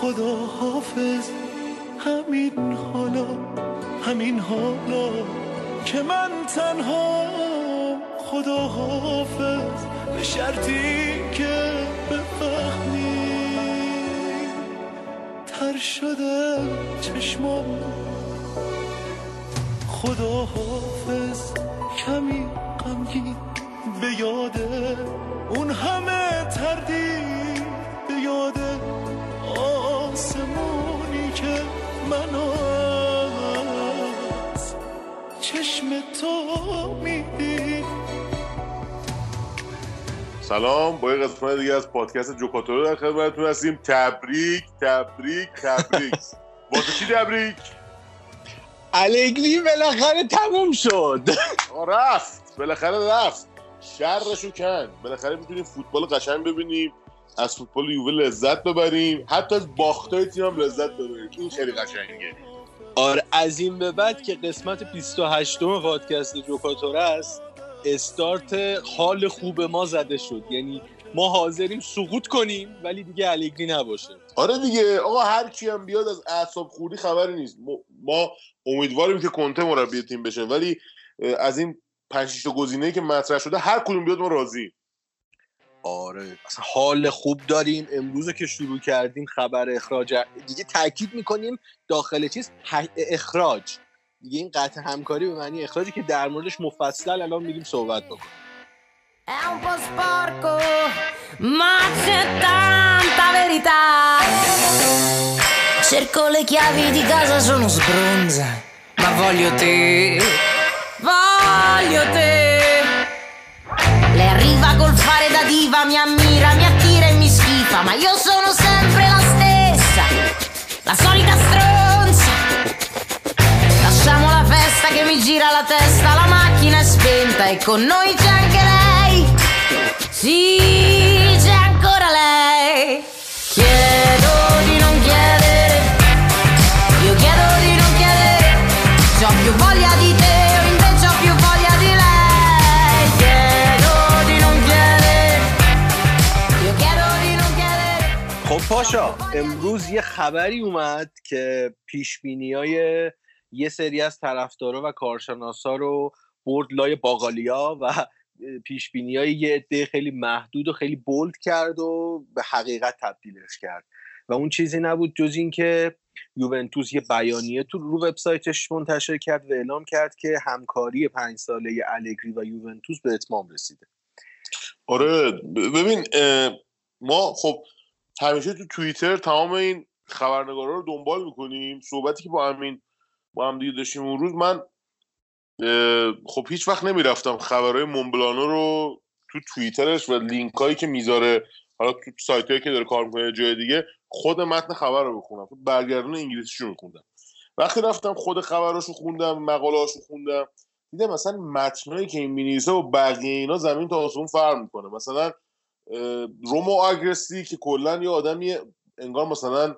خدا حافظ. همین حالا همین حالا که من تنها خدا حافظ. به شرطی که بفهمی. تر شده چشمام خدا حافظ. کمی غمگین. به یاده اون همه تردید آسمونی که من از چشم تو می‌دید سلام با یه قسمت دیگه از پادکست جوکاتورو در خدمتتون هستیم. تبریک تبریک تبریک. واسه چی تبریک؟ الگری بالاخره تموم شد. رفت. بالاخره رفت. شرشو کن. بالاخره می‌تونیم فوتبال قشنگ ببینیم. از فوتبال یووه لذت ببریم. حتی از باختای تیم هم لذت ببریم. این خیلی قشنگه. آره از این به بعد که قسمت 28 م پادکست جوکاتور است استارت حال خوب ما زده شد. یعنی ما حاضریم سقوط کنیم ولی دیگه الگری نباشه. آره دیگه. آقا هر کی هم بیاد از اعصاب خوردی خبری نیست. ما- امیدواریم که کنته مربی تیم بشه ولی از این پنج تا گزینه‌ای که مطرح شده هر کدوم بیاد ما راضی. آره. اصلا حال خوب داریم. امروز که شروع کردیم خبر اخراج دیگه تاکید می‌کنیم داخل چیز اخراج. دیگه این قطع همکاری به معنی اخراجی که در موردش مفصل الان میریم صحبت بکنیم. Cerco le chiavi di casa, sono sbronza, ma voglio te, voglio te. Lei arriva col da diva, mi ammira, mi attira e mi schifa, ma io sono sempre la stessa, la solita stronza. Lasciamo la festa che mi gira la testa, la macchina è spenta e con noi c'è anche lei. Sì, c'è ancora lei. Chiedo پاشا امروز یه خبری اومد که پیش های یه سری از طرفدارا و کارشناسا رو برد لای باقالیا و پیش های یه عده خیلی محدود و خیلی بولد کرد و به حقیقت تبدیلش کرد. و اون چیزی نبود جز اینکه یوونتوس یه بیانیه تو رو وبسایتش منتشر کرد و اعلام کرد که همکاری پنج ساله الگری و یوونتوس به اتمام رسیده. آره ببین ما خب همیشه تو توییتر تمام این خبرنگارا رو دنبال می‌کنیم. صحبتی که با همین با هم دیگه داشتیم اون روز من خب هیچ وقت نمی‌رفتم خبرهای مونبلانو رو تو توییترش و لینک هایی که می‌ذاره حالا تو سایت هایی که داره کار می‌کنه جای دیگه خود متن خبر رو بخونم. برگردون انگلیسیشو میخوندم وقتی رفتم خود خبراشو خوندم مقالهاشو خوندم دیدم مثلا متنایی که این مینیسه و بقیه اینا زمین تا آسمون فرق می‌کنه. مثلا رومو آگرسی که کلا یه آدمی انگار مثلا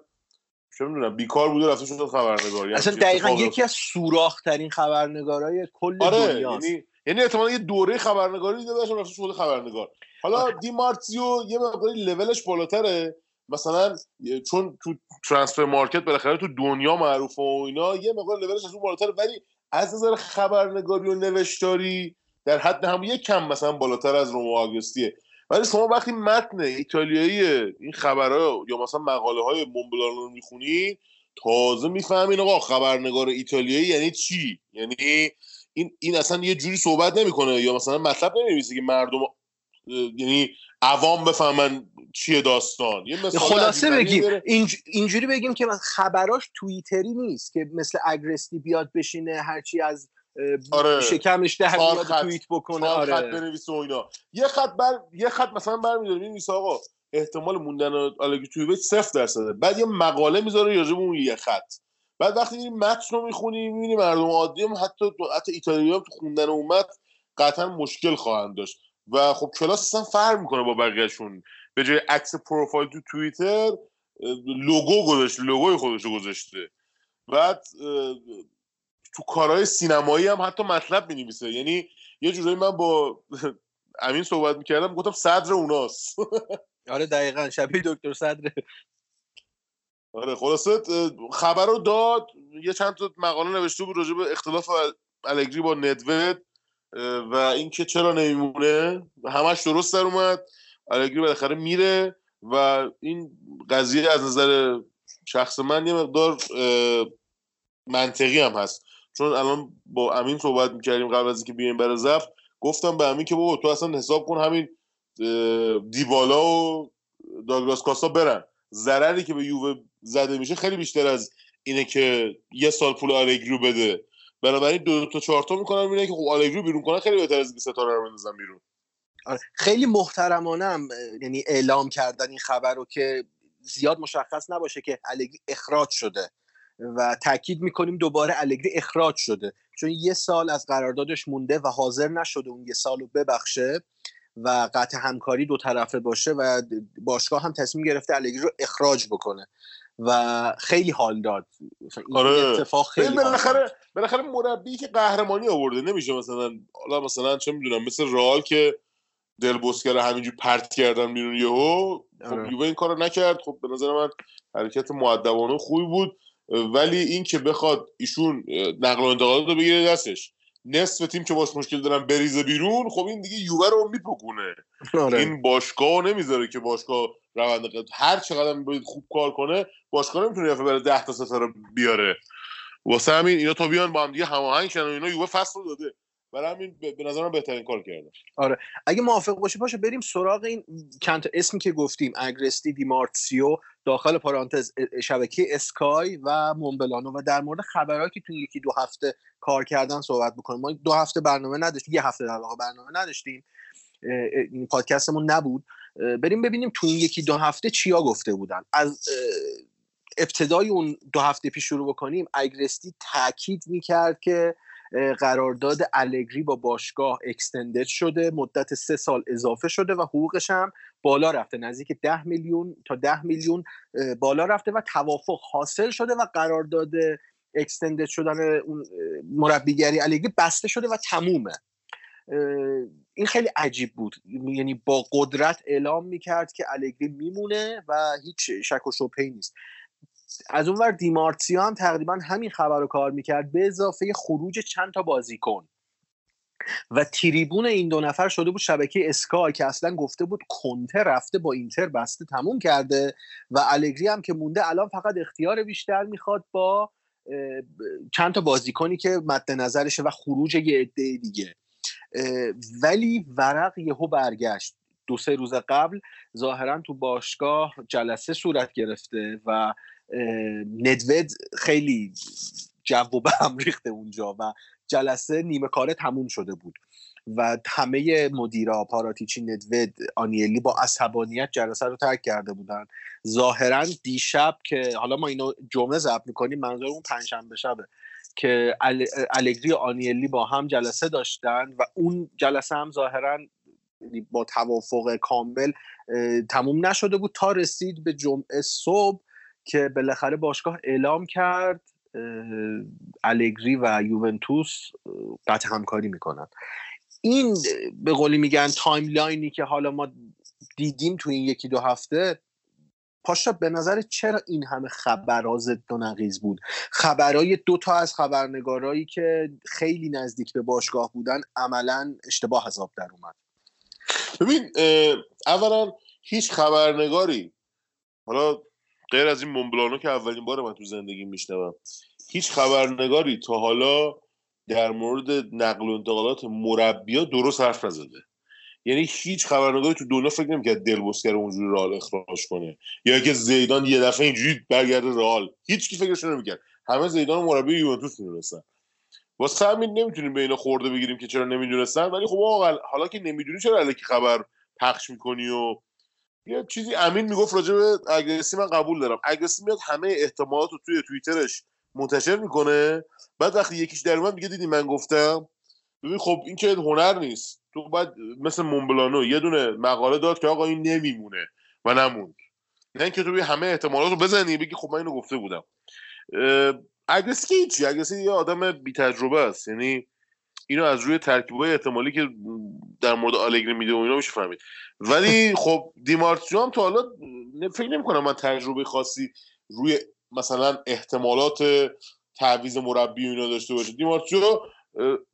چه می‌دونم بیکار بوده رفته شده خبرنگار یعنی اصلا چه دقیقا یکی از سوراخ‌ترین خبرنگارای کل آره دنیاست. یعنی یعنی احتمالاً یه دوره خبرنگاری دیده باشم رفته شده خبرنگار. حالا دی مارتیو یه مقداری لولش بالاتره. مثلا چون تو ترانسفر مارکت بالاخره تو دنیا معروفه و اینا یه مقدار لولش از اون بالاتره. ولی از نظر خبرنگاری و نوشتاری در حد هم یک کم مثلا بالاتر از رومو آگوستیه ولی شما وقتی متن ایتالیایی این خبرها یا مثلا مقاله های مونبلان رو می‌خونی تازه می‌فهمین آقا خبرنگار ایتالیایی یعنی چی یعنی این این اصلا یه جوری صحبت نمی‌کنه یا مثلا مطلب نمی‌نویسه که مردم یعنی عوام بفهمن چیه داستان یه خلاصه بگیم. اینج- اینجوری بگیم که خبراش توییتری نیست که مثل اگرستی بیاد بشینه هرچی از آره. شکمش خط- توییت بکنه. چهار خط آره. بنویسه و اینا. یه خط بر یه خط مثلا برمی‌داره. می‌نویسه آقا. احتمال موندن آلگری توی بیت صفر درصده بعد یه مقاله می‌ذاره راجع به اون یه خط. بعد وقتی این متن رو می‌خونی می‌بینی مردم عادی هم حتی حتی ایتالیایی هم تو خوندن اون متن قطعا مشکل خواهند داشت. و خب کلاس اصلا فرق می‌کنه با بقیهشون. به جای عکس پروفایل تو توییتر لوگو گذاشته لوگوی خودش رو گذاشته. بعد تو کارهای سینمایی هم حتی مطلب می یعنی یه جورایی من با امین صحبت می‌کردم گفتم صدر اوناست. آره دقیقا. شبیه دکتر صدر آره خلاصه خبر رو داد. یه چند تا مقاله نوشته بود راجع به اختلاف الگری با ندوت و اینکه چرا نمیمونه. همش درست در اومد. الگری بالاخره میره و این قضیه از نظر شخص من یه مقدار منطقی هم هست. چون الان با امین صحبت می‌کردیم قبل از اینکه بیایم برای زفت گفتم به امین که بابا تو اصلا حساب کن همین دیبالا و داگلاس کاسا برن. ضرری که به یووه زده میشه خیلی بیشتر از اینه که یه سال پول آلگری رو بده. بنابراین دو, تا چهار تا می‌کنن اینه که خب آلگری بیرون کنن خیلی بهتر از ستاره رو بندازن بیرون. آره، خیلی محترمانه هم یعنی اعلام کردن این خبر رو که زیاد مشخص نباشه که الگری اخراج شده. و تاکید می‌کنیم دوباره الگری اخراج شده. چون یه سال از قراردادش مونده و حاضر نشده اون یه سال رو ببخشه و قطع همکاری دو طرفه باشه و باشگاه هم تصمیم گرفته الگری رو اخراج بکنه. و خیلی حال داد. آره. اتفاق خیلی بالاخره بالاخره مربی که قهرمانی آورده نمیشه مثلا حالا مثلا چه می‌دونم مثل رئال که دل بوسکر همینجور پرت کردن بیرون یهو خب آره. یووه این کارو نکرد. خب به نظر من حرکت مؤدبانه خوبی بود. ولی این که بخواد ایشون نقل و انتقالات رو بگیره دستش نصف تیم که باش مشکل دارن بریزه بیرون خب این دیگه یووه رو میپکونه. آره. این باشگاه نمی‌ذاره که باشگاه روند هر چقدر باید خوب کار کنه باشگاه نمی‌تونه یه بره 10 تا ستاره بیاره. واسه همین اینا تا بیان با هم دیگه هماهنگ شدن اینا یووه فصل داده. برای همین به نظرم بهترین کار کرده آره. اگه موافق باشی باشه بریم سراغ این چند اسمی که گفتیم اگرستی دیمارتسیو داخل پارانتز شبکه اسکای و مونبلانو و در مورد خبرهایی که تو یکی دو هفته کار کردن صحبت بکنیم. ما دو هفته برنامه نداشتیم یه هفته در واقع برنامه نداشتیم. این پادکستمون نبود. بریم ببینیم تو این یکی دو هفته چیا گفته بودن. از ابتدای اون دو هفته پیش شروع بکنیم اگرستی تاکید می‌کرد که قرارداد الگری با باشگاه اکستندد شده مدت سه سال اضافه شده و حقوقش هم بالا رفته. نزدیک ده میلیون تا ده میلیون بالا رفته و توافق حاصل شده و قرارداد اکستندد شدن اون مربیگری الگری بسته شده و تمومه. این خیلی عجیب بود. یعنی با قدرت اعلام می‌کرد که الگری میمونه و هیچ شک و شبهی نیست. از اونور دیمارتسیا هم تقریبا همین خبر رو کار می‌کرد به اضافه خروج چند تا بازیکن. و تریبون این دو نفر شده بود شبکه اسکای که اصلا گفته بود کنته رفته با اینتر بسته تموم کرده و الگری هم که مونده الان فقط اختیار بیشتر می‌خواد با چند تا بازیکنی که مد نظرشه و خروج یه عده دیگه. ولی ورق یهو برگشت. دو سه روز قبل ظاهرا تو باشگاه جلسه صورت گرفته و ندوید خیلی جو به هم ریخته اونجا و جلسه نیمه کاره تموم شده بود. و همه مدیرا پاراتیچی ندوید آنیلی با عصبانیت جلسه رو ترک کرده بودن. ظاهرا دیشب که حالا ما اینو جمعه ضبط می‌کنیم منظور اون پنجشنبه شبه که الگری آنیلی با هم جلسه داشتن و اون جلسه هم ظاهرا یعنی با توافق کامل تموم نشده بود تا رسید به جمعه صبح. که بالاخره باشگاه اعلام کرد الگری و یوونتوس قطع همکاری می‌کنن. این به قولی میگن timeline ی که حالا ما دیدیم تو این یکی دو هفته پاشا به نظر چرا این همه خبرها ضد و نقیض بود؟ دو تا از خبرنگارایی که خیلی نزدیک به باشگاه بودن عملا اشتباه حساب در اومد. ببین اولا هیچ خبرنگاری حالا غیر از این مونبلانو که اولین بار من تو زندگی میشنوم هیچ خبرنگاری تا حالا در مورد نقل و انتقالات مربیا درست حرف نزده. یعنی هیچ خبرنگاری تو دنیا فکر نمی‌کرد بوسکر اونجوری رئال اخراج کنه یا که زیدان یه دفعه اینجوری برگرده رئال. هیچ کی فکرش نمی‌کرد. همه زیدان مربی یوونتوس می‌دونستن. واسه همین نمی‌تونیم به اینا خورده بگیریم که چرا نمی‌دونستن ولی خب آقا حالا که نمی‌دونی چرا الکی خبر پخش می‌کنی و یه چیزی امین می‌گفت راجع به اگرسی من قبول دارم. اگرسی میاد همه احتمالات رو توی توییترش منتشر می‌کنه. بعد وقتی یکیش در اومد میگه دیدی من گفتم. ببین خب این که هنر نیست. تو باید مثل مونبلانو یه دونه مقاله داد که آقا این نمیمونه و نموند. نه اینکه تو همه احتمالات رو بزنی بگی خب من اینو گفته بودم. اگرسی که هیچی. اگرسی یه آدم بی تجربه است. یعنی اینو از روی ترکیبای احتمالی که در مورد آلگری میده و اینا میشه فهمید. ولی خب دیمارتیو هم تا حالا فکر نمی کنم من تجربه خاصی روی مثلا احتمالات تعویض مربی و اینا داشته باشه. دیمارچو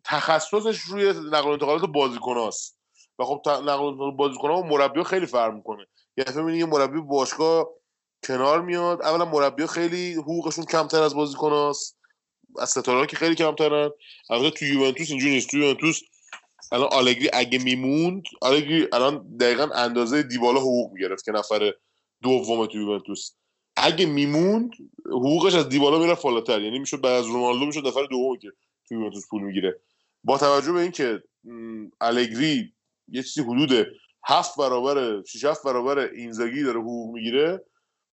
تخصصش روی نقل و انتقالات بازیکناست. و خب نقل و انتقالات بازیکن‌ها و مربی خیلی فرق می‌کنه. یه دفعه یه مربی باشگاه کنار میاد. اولا مربی خیلی حقوقشون کمتر از بازیکناست. از ستاره که خیلی کمترن. البته تو یوونتوس اینجوری نیست. تو یوونتوس الان آلگری اگه میموند آلگری الان دقیقا اندازه دیبالا حقوق می‌گرفت که نفر دوم تو یوونتوس. اگه میموند حقوقش از دیبالا میره بالاتر. یعنی می‌شد بعد از رونالدو می‌شد نفر دوم که تو یوونتوس پول می‌گیره. با توجه به اینکه الگری یه چیزی حدود هفت برابر شش هفت برابر اینزاگی داره حقوق می‌گیره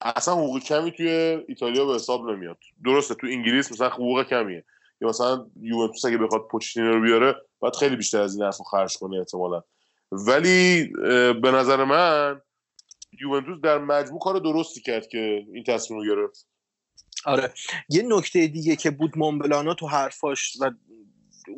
اصلا حقوق کمی توی ایتالیا به حساب نمیاد. درسته تو انگلیس مثلا حقوق کمیه. یا مثلا یوونتوس اگه بخواد پوچتینو رو بیاره باید خیلی بیشتر از این حرفو خرج کنه احتمالا. ولی به نظر من یوونتوس در مجموع کار درستی کرد که این تصمیم رو گرفت. آره. یه نکته دیگه که بود مونبلانا تو حرفاش و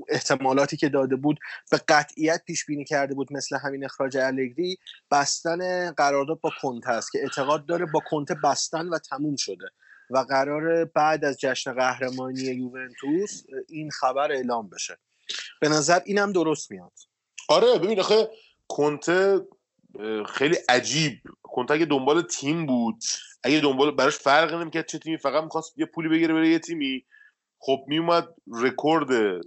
احتمالاتی که داده بود به قطعیت پیش بینی کرده بود مثل همین اخراج الگری بستن قرارداد با کنته است که اعتقاد داره با کنته بستن و تموم شده. و قرار بعد از جشن قهرمانی یوونتوس این خبر اعلام بشه. به نظر اینم درست میاد. آره ببین آخه کنته خیلی عجیب. کنته اگه دنبال تیم بود اگه دنبال براش فرق نمی‌کرد چه تیمی فقط می‌خواست یه پولی بگیره برای یه تیمی خب میومد رکورد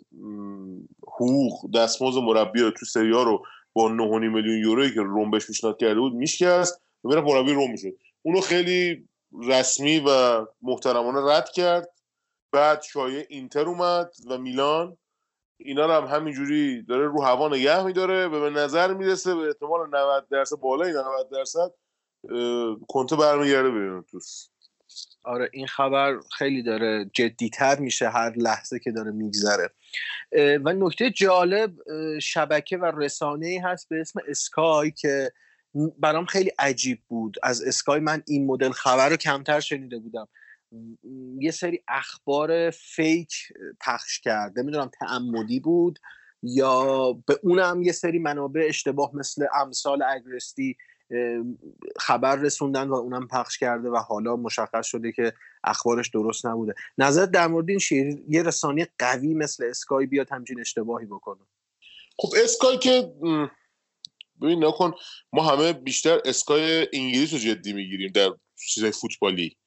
حقوق دستمزد مربی تو سریا رو با 9.5 میلیون یورویی که روم بهش پیشنهاد کرده بود میشکست و می‌رفت مربی روم می‌شد. اونو خیلی رسمی و محترمانه رد کرد. بعد شایع اینتر اومد و میلان. اینا رو هم همینجوری داره رو هوا نگه میداره. و به نظر می‌رسه به احتمال 90 درصد بالای 90 درصد کنته برمیگرده به یوونتوس. آره این خبر خیلی داره جدیتر میشه هر لحظه که داره میگذره. و نکته جالب شبکه و رسانه ای هست به اسم اسکای که برام خیلی عجیب بود. از اسکای من این مدل خبر رو کمتر شنیده بودم. یه سری اخبار فیک پخش کرد. نمی‌دونم تعمدی بود یا به اونم یه سری منابع اشتباه مثل امثال اگرستی خبر رسوندن و اونم پخش کرده و حالا مشخص شده که اخبارش درست نبوده. نظر در مورد این شیر یه رسانه قوی مثل اسکای بیاد همچین اشتباهی بکنه. خب اسکای که ببین نکن ما همه بیشتر اسکای انگلیس رو جدی می‌گیریم در چیزای فوتبالی.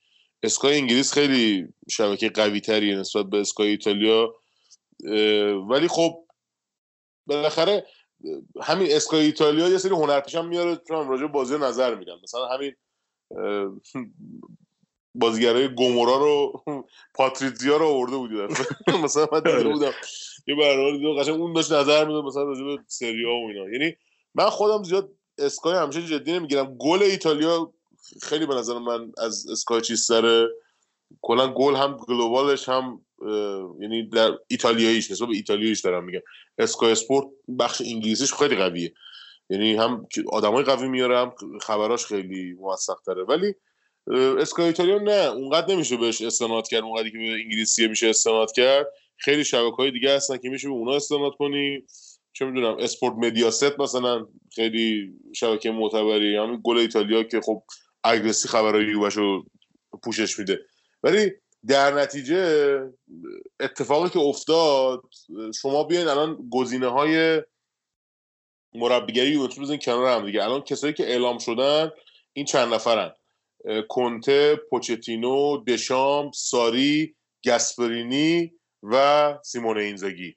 اسکای انگلیس خیلی شبکه قوی تریه نسبت به اسکای ایتالیا ولی خب بالاخره همین اسکای ایتالیا یه سری هنرپیشه هم میاره چون راجع بازی نظر میدم مثلا همین بازیگرای گومورا رو پاتریزیا رو آورده بودی مثلا من دیده بودم یه برنامه دیدم قشنگ اون داشت نظر می‌داد مثلا راجع به سری و اینا. یعنی من خودم زیاد اسکای همیشه جدی نمی‌گیرم. گل ایتالیا خیلی به نظر من از اسکای چیز داره کلا گل هم گلوبالش هم یعنی در ایتالیاییش نسبت به ایتالیاییش دارم میگم. اسکای اسپورت بخش انگلیسیش خیلی قویه. یعنی هم آدمای قوی میاره هم خبراش خیلی موثق تره. ولی اسکای ایتالیا نه اونقدر نمیشه بهش استناد کرد. اونقدری که به انگلیسی میشه استناد کرد. خیلی شبکه های دیگه هستن که میشه به اونا استناد کنی. چه می‌دونم اسپورت مدیاست مثلا خیلی شبکه معتبری همین گل ایتالیا که خب اگرسی خبرهای یوبشو پوشش میده. ولی در نتیجه اتفاقی که افتاد شما بیاین الان گزینه های مربیگری یوونتوس بزنین کنار هم دیگه. الان کسایی که اعلام شدن این چند نفرن. کنته پوچتینو دشام ساری گسپرینی و سیمون اینزاگی.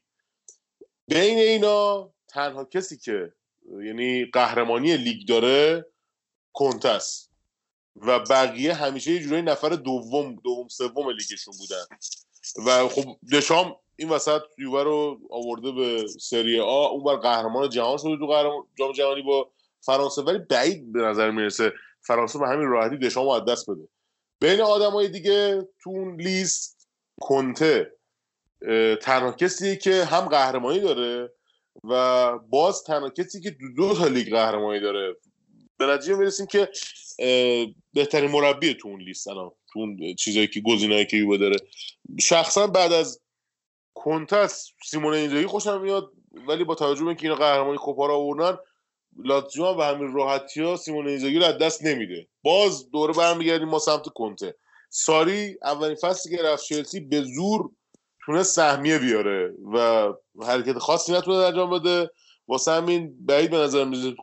بین اینا تنها کسی که یعنی قهرمانی لیگ داره کنته است. و بقیه همیشه یه جورایی نفر دوم دوم سوم لیگشون بودن. و خب دشام این وسط یووه رو آورده به سری آ اون بر قهرمان جهان شده تو جام جهانی با فرانسه. ولی بعید به نظر می‌رسه فرانسه به همین راحتی دشام رو از دست بده. بین آدمای دیگه تو اون لیست کنته تنها کسیه که هم قهرمانی داره و باز تنها کسی که دو, دو تا لیگ قهرمانی داره. به نتیجه می‌رسیم که بهترین مربی تو اون لیست الان تو اون چیزایی که گزینه‌ای که یوبه داره. شخصا بعد از کنتس سیمون اینزاگی خوشم میاد ولی با توجه به اینکه اینا قهرمانی کوپا رو آوردن لاتزیو و همین راحتی ها سیمون اینزاگی رو از دست نمیده. باز دوره برمیگردیم ما سمت کنته. ساری اولین فصلی که رفت چلسی به زور تونست سهمیه بیاره و حرکت خاصی نتونه انجام بده. واسه همین بعید به نظر میاد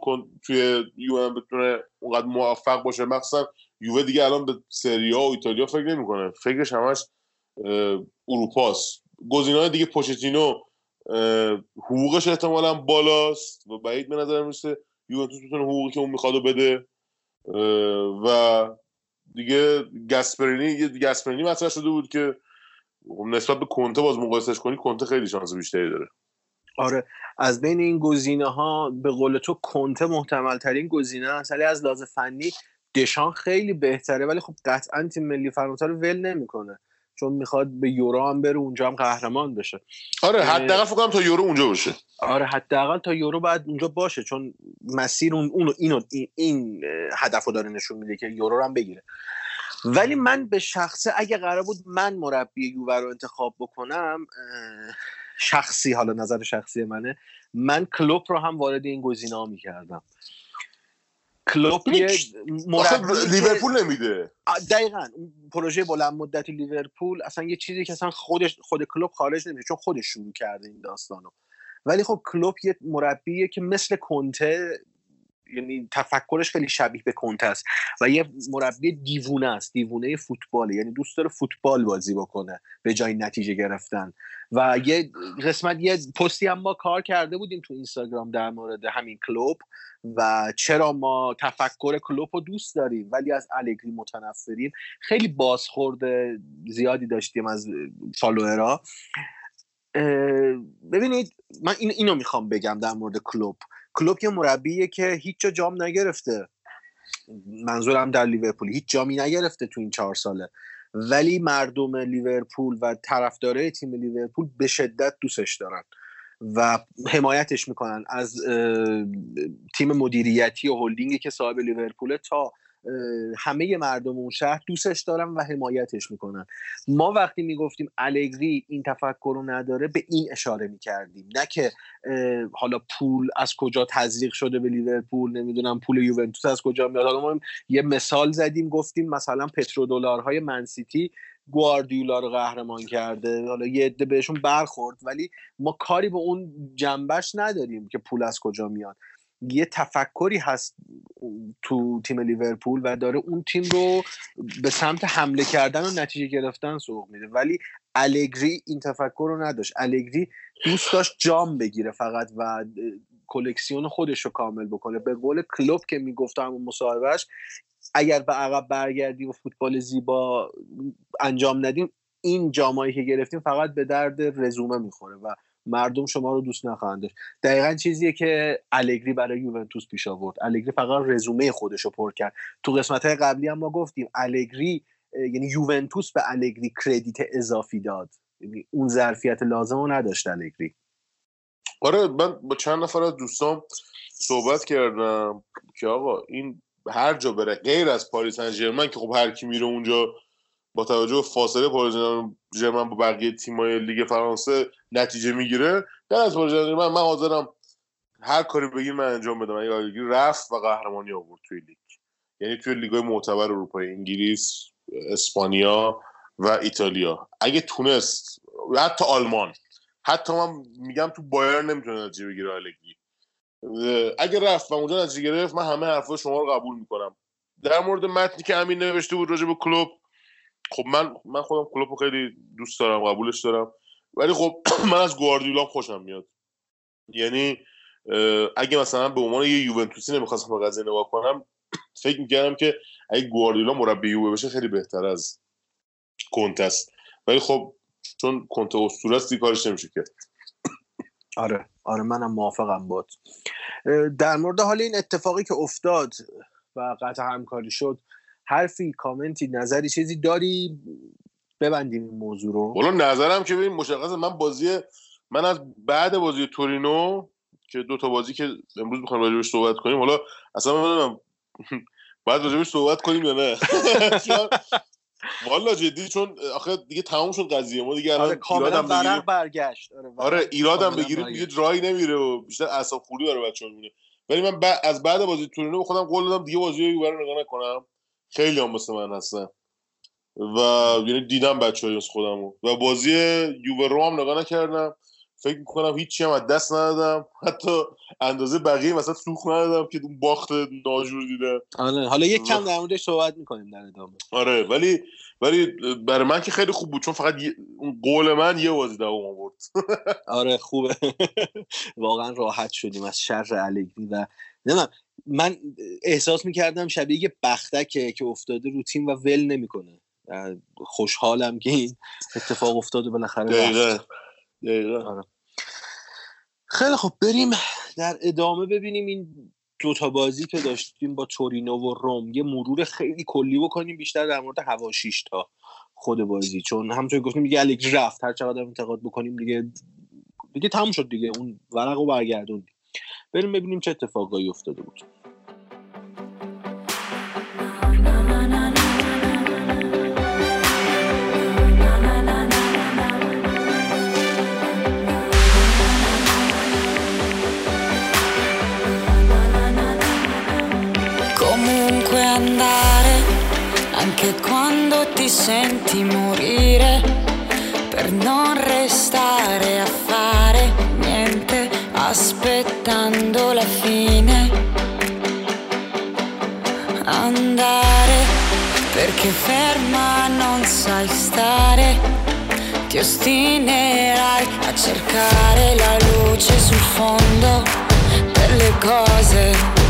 توی یو بتونه اونقدر موفق باشه. مخصوصا یووه دیگه الان به سریا و ایتالیا فکر نمی‌کنه. فکرش همش اروپاست. گزینه‌های دیگه پوچتینو حقوقش احتمالا بالاست و بعید به نظر می‌رسه یوونتوس بتونه حقوقی که اون می‌خواد بده. و دیگه گسپرینی گسپرینی مطرح شده بود که نسبت به کنته باز مقایسش کنی کنته خیلی شانس بیشتری داره. آره. از بین این گزینه ها به قول تو کنته محتمل ترین گزینه است ولی از لحاظ فنی دشان خیلی بهتره. ولی خب قطعا تیم ملی فرانسه رو ول نمی‌کنه. چون می‌خواد به یورو هم بره اونجا هم قهرمان بشه. آره حداقل فکر کنم تا یورو اونجا باشه. آره حداقل تا یورو بعد اونجا باشه. چون مسیر اون اونو اینو این, این هدفو داره نشون میده که یورو رو هم بگیره. ولی من به شخصه اگه قرار بود من مربی یووه رو انتخاب بکنم شخصی حالا نظر شخصی منه من کلوپ رو هم وارد این گزینه ها می‌کردم. کلوپ یه لیورپول نمیده. دقیقا پروژه بلند مدتی لیورپول اصلا یه چیزی که اصلا خودش خود کلوب خارج نمیشه چون خودش شروع کرده این داستانو. ولی خب کلوب یه مربیه که مثل کنته یعنی تفکرش خیلی شبیه به کنته است و یه مربی دیوونه است دیوونه فوتباله. یعنی دوست داره فوتبال بازی بکنه به جای نتیجه گرفتن. و یه قسمت یه پستی هم ما کار کرده بودیم تو اینستاگرام در مورد همین کلوب و چرا ما تفکر کلوب رو دوست داریم ولی از الگری متنفریم. خیلی بازخورد زیادی داشتیم از فالوورها. ببینید من این اینو می‌خوام بگم در مورد کلوب. کلوب یه مربیه که هیچ جا جام نگرفته. منظورم در لیورپول. هیچ جامی نگرفته تو این چهار ساله. ولی مردم لیورپول و طرفدارای تیم لیورپول به شدت دوستش دارن و حمایتش می‌کنن از تیم مدیریتی و هلدینگی که صاحب لیورپول تا همه مردم اون شهر دوستش دارن و حمایتش می‌کنن. ما وقتی می‌گفتیم الگری این تفکر رو نداره به این اشاره می‌کردیم. نه که حالا پول از کجا تزریق شده به لیورپول نمی‌دونم پول یوونتوس از کجا میاد. حالا ما یه مثال زدیم گفتیم مثلا پترودلارهای منسیتی گواردیولا رو قهرمان کرده. حالا یه عده بهشون برخورد ولی ما کاری به اون جنبش نداریم که پول از کجا میاد. یه تفکری هست تو تیم لیورپول و داره اون تیم رو به سمت حمله کردن و نتیجه گرفتن سوق میده. ولی الگری این تفکر رو نداشت. الگری دوست داشت جام بگیره فقط و کلکسیون خودش رو کامل بکنه. به قول کلوب که می‌گفت همون مصاحبهش اگر به عقب برگردیم و فوتبال زیبا انجام ندیم این جامایی که گرفتیم فقط به درد رزومه می‌خوره و مردم شما رو دوست نخواهند داشت. دقیقا چیزیه که الگری برای یوونتوس پیش آورد. الگری فقط رزومه خودش رو پر کرد. تو قسمت های قبلی هم ما گفتیم الگری یعنی یوونتوس به الگری کردیت اضافی داد. یعنی اون ظرفیت لازم رو نداشت الگری آره من با چند نفر از دوستان صحبت کردم که آقا این هر جا بره غیر از پاریس سن که خب هر کی میره اونجا با توجه به فاصله پاریس ژرمن با بقیه تیمای لیگ فرانسه نتیجه می‌گیره. غیر از پاریس من حاضرم هر کاری بگی من انجام بدم. اگه رفت و قهرمانی آورد توی لیگ. یعنی توی لیگای معتبر اروپای انگلیس اسپانیا و ایتالیا. اگه تونست حتی آلمان. حتی من میگم تو بایرن نمی‌تونه نتیجه بگیره الگری اگه رفت و اونجا نتیجه گرفت من همه حرفای شما رو قبول می‌کنم. در مورد متنی که امین نوشته بود راجع به کلوب خب من من خودم کلوب خیلی دوست دارم قبولش دارم. ولی خب من از گواردیولا خوشم میاد. یعنی اگه مثلا به عنوان یه یوونتوسی نمی‌خواستم به قضیه نگاه کنم فکر می‌کردم که اگه گواردیولا مربی یووه بشه خیلی بهتر از کنت است. ولی خب چون کنت اسطوره است کارش نمیشه کرد. آره آره منم موافقم بود در مورد حال این اتفاقی که افتاد و قطع همکاری شد حرفی کامنتی نظری چیزی داری؟ ببندیم این موضوع رو. حالا نظرم که ببین مشخص من بازی من از بعد بازی تورینو که دو تا بازی که امروز می‌خوام راجبش صحبت کنیم حالا اصلا من بعد راجبش صحبت کنیم یا نه؟ والا جدی چون آخه دیگه تموم شد قضیه. ما دیگه آره ایرادم بگیریم. برگشت. آره, آره ایرادم بگیریم دیگه جایی نمیره و بیشتر اعصاب خوردی برای بچه‌ها میونه ولی من از بعد بازی تورینو خودم قول دادم دیگه بازی رو نگاه نکنم. خیلی هم مثل من هستن. و یعنی دیدم بچه های خودم و بازی یووه رو هم نگاه نکردم. فکر می‌کنم هیچی هم از دست ندادم. حتی اندازه بقیه مثلا سوخ ندادم که اون باخت ناجور دیده. آره حالا یک کم در موردش صحبت می‌کنیم در ادامه. آره ولی ولی برای من که خیلی خوب بود چون فقط اون قول من یه بازی دوام آورد. آره خوبه. واقعا راحت شدیم از شر الگری و نمی‌دونم من احساس می‌کردم شبیه یه بختکه که افتاده رو تیم و ول نمی‌کنه. خوشحالم که این اتفاق افتاده بالاخره دقیقا. دقیقا. آره. خیلی خب بریم در ادامه ببینیم این دوتا بازی که داشتیم با تورینو و روم. یه مرور خیلی کلی بکنیم بیشتر در مورد هوا تا خود بازی. چون همونطور گفتیم دیگه الگری رفت. هر چقدر انتقاد بکنیم دیگه دیگه تموم شد دیگه. اون ورق رو بریم ببینیم چه اتفاقایی افتاده بود andare anche quando ti senti morire per non restare a fare niente aspettando la fine. Andare perché ferma non sai stare. Ti ostinerai a cercare la luce sul fondo delle cose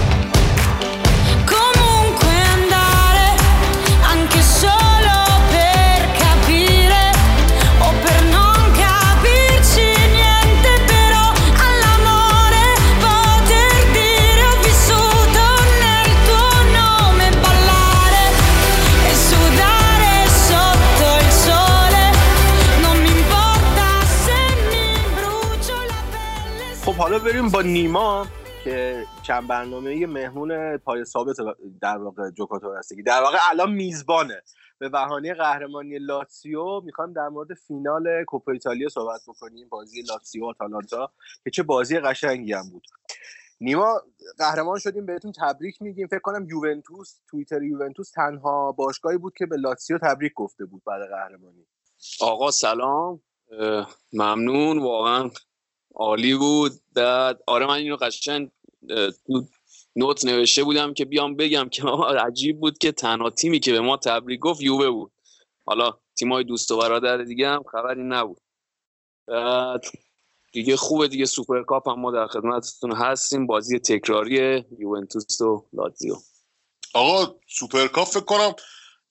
حالا بریم با نیما که چند برنامه مهمون پای ثابت در واقع جوکاتو هستگی. در واقع الان میزبانه. به بهانه قهرمانی لاتسیو می‌خوام در مورد فینال کوپا ایتالیا صحبت بکنیم. بازی لاتسیو آتالانتا که چه بازی قشنگی هم بود. نیما قهرمان شدیم بهتون تبریک میگیم. فکر کنم یوونتوس توییتر یوونتوس تنها باشگاهی بود که به لاتسیو تبریک گفته بود بعد قهرمانی. آقا سلام. ممنون. واقعا عالی بود. بعد آره من اینو قشنگ تو note نوشته بودم که بیام بگم که عجیب بود که تنها تیمی که به ما تبریک گفت یووه بود. حالا تیمای دوست و برادر دیگه هم خبری نبود. بعد دیگه خوبه دیگه سوپرکاپ هم ما در خدمتتون هستیم. بازی تکراری یوونتوس و لاتزیو. آقا سوپرکاپ فکر کنم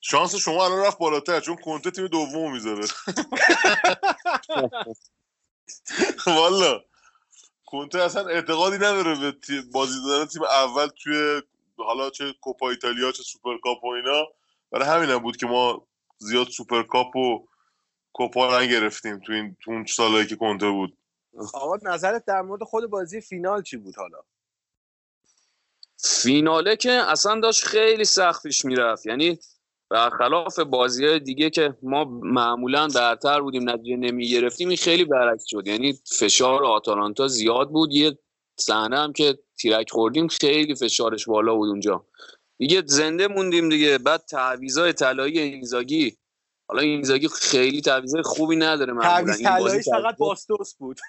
شانس شما الان رفت بالاتر چون کنته تیم دوم می‌ذاره. والا. کنته اصلا اعتقادی نداره به بازی دادن تیم اول توی حالا چه کوپا ایتالیا چه سوپرکاپ و اینا. برای همین هم بود که ما زیاد سوپرکاپ و کوپا نگرفتیم تو این تو اون سالایی که کنته بود. آقا نظرت در مورد خود بازی فینال چی بود حالا؟ فیناله که اصلا داشت خیلی سخت پیش می‌رفت. یعنی برخلاف بازی های دیگه که ما معمولا برتر بودیم نتیجه نمی گرفتیم این خیلی برعکس شد. یعنی فشار آتالانتا زیاد بود. یه صحنه هم که تیرک خوردیم خیلی فشارش بالا بود اونجا. دیگه زنده موندیم دیگه. بعد تعویضای طلایی اینزاگی. حالا اینزاگی خیلی تعویضای خوبی نداره معمولا. تعویض فقط باستوس بود.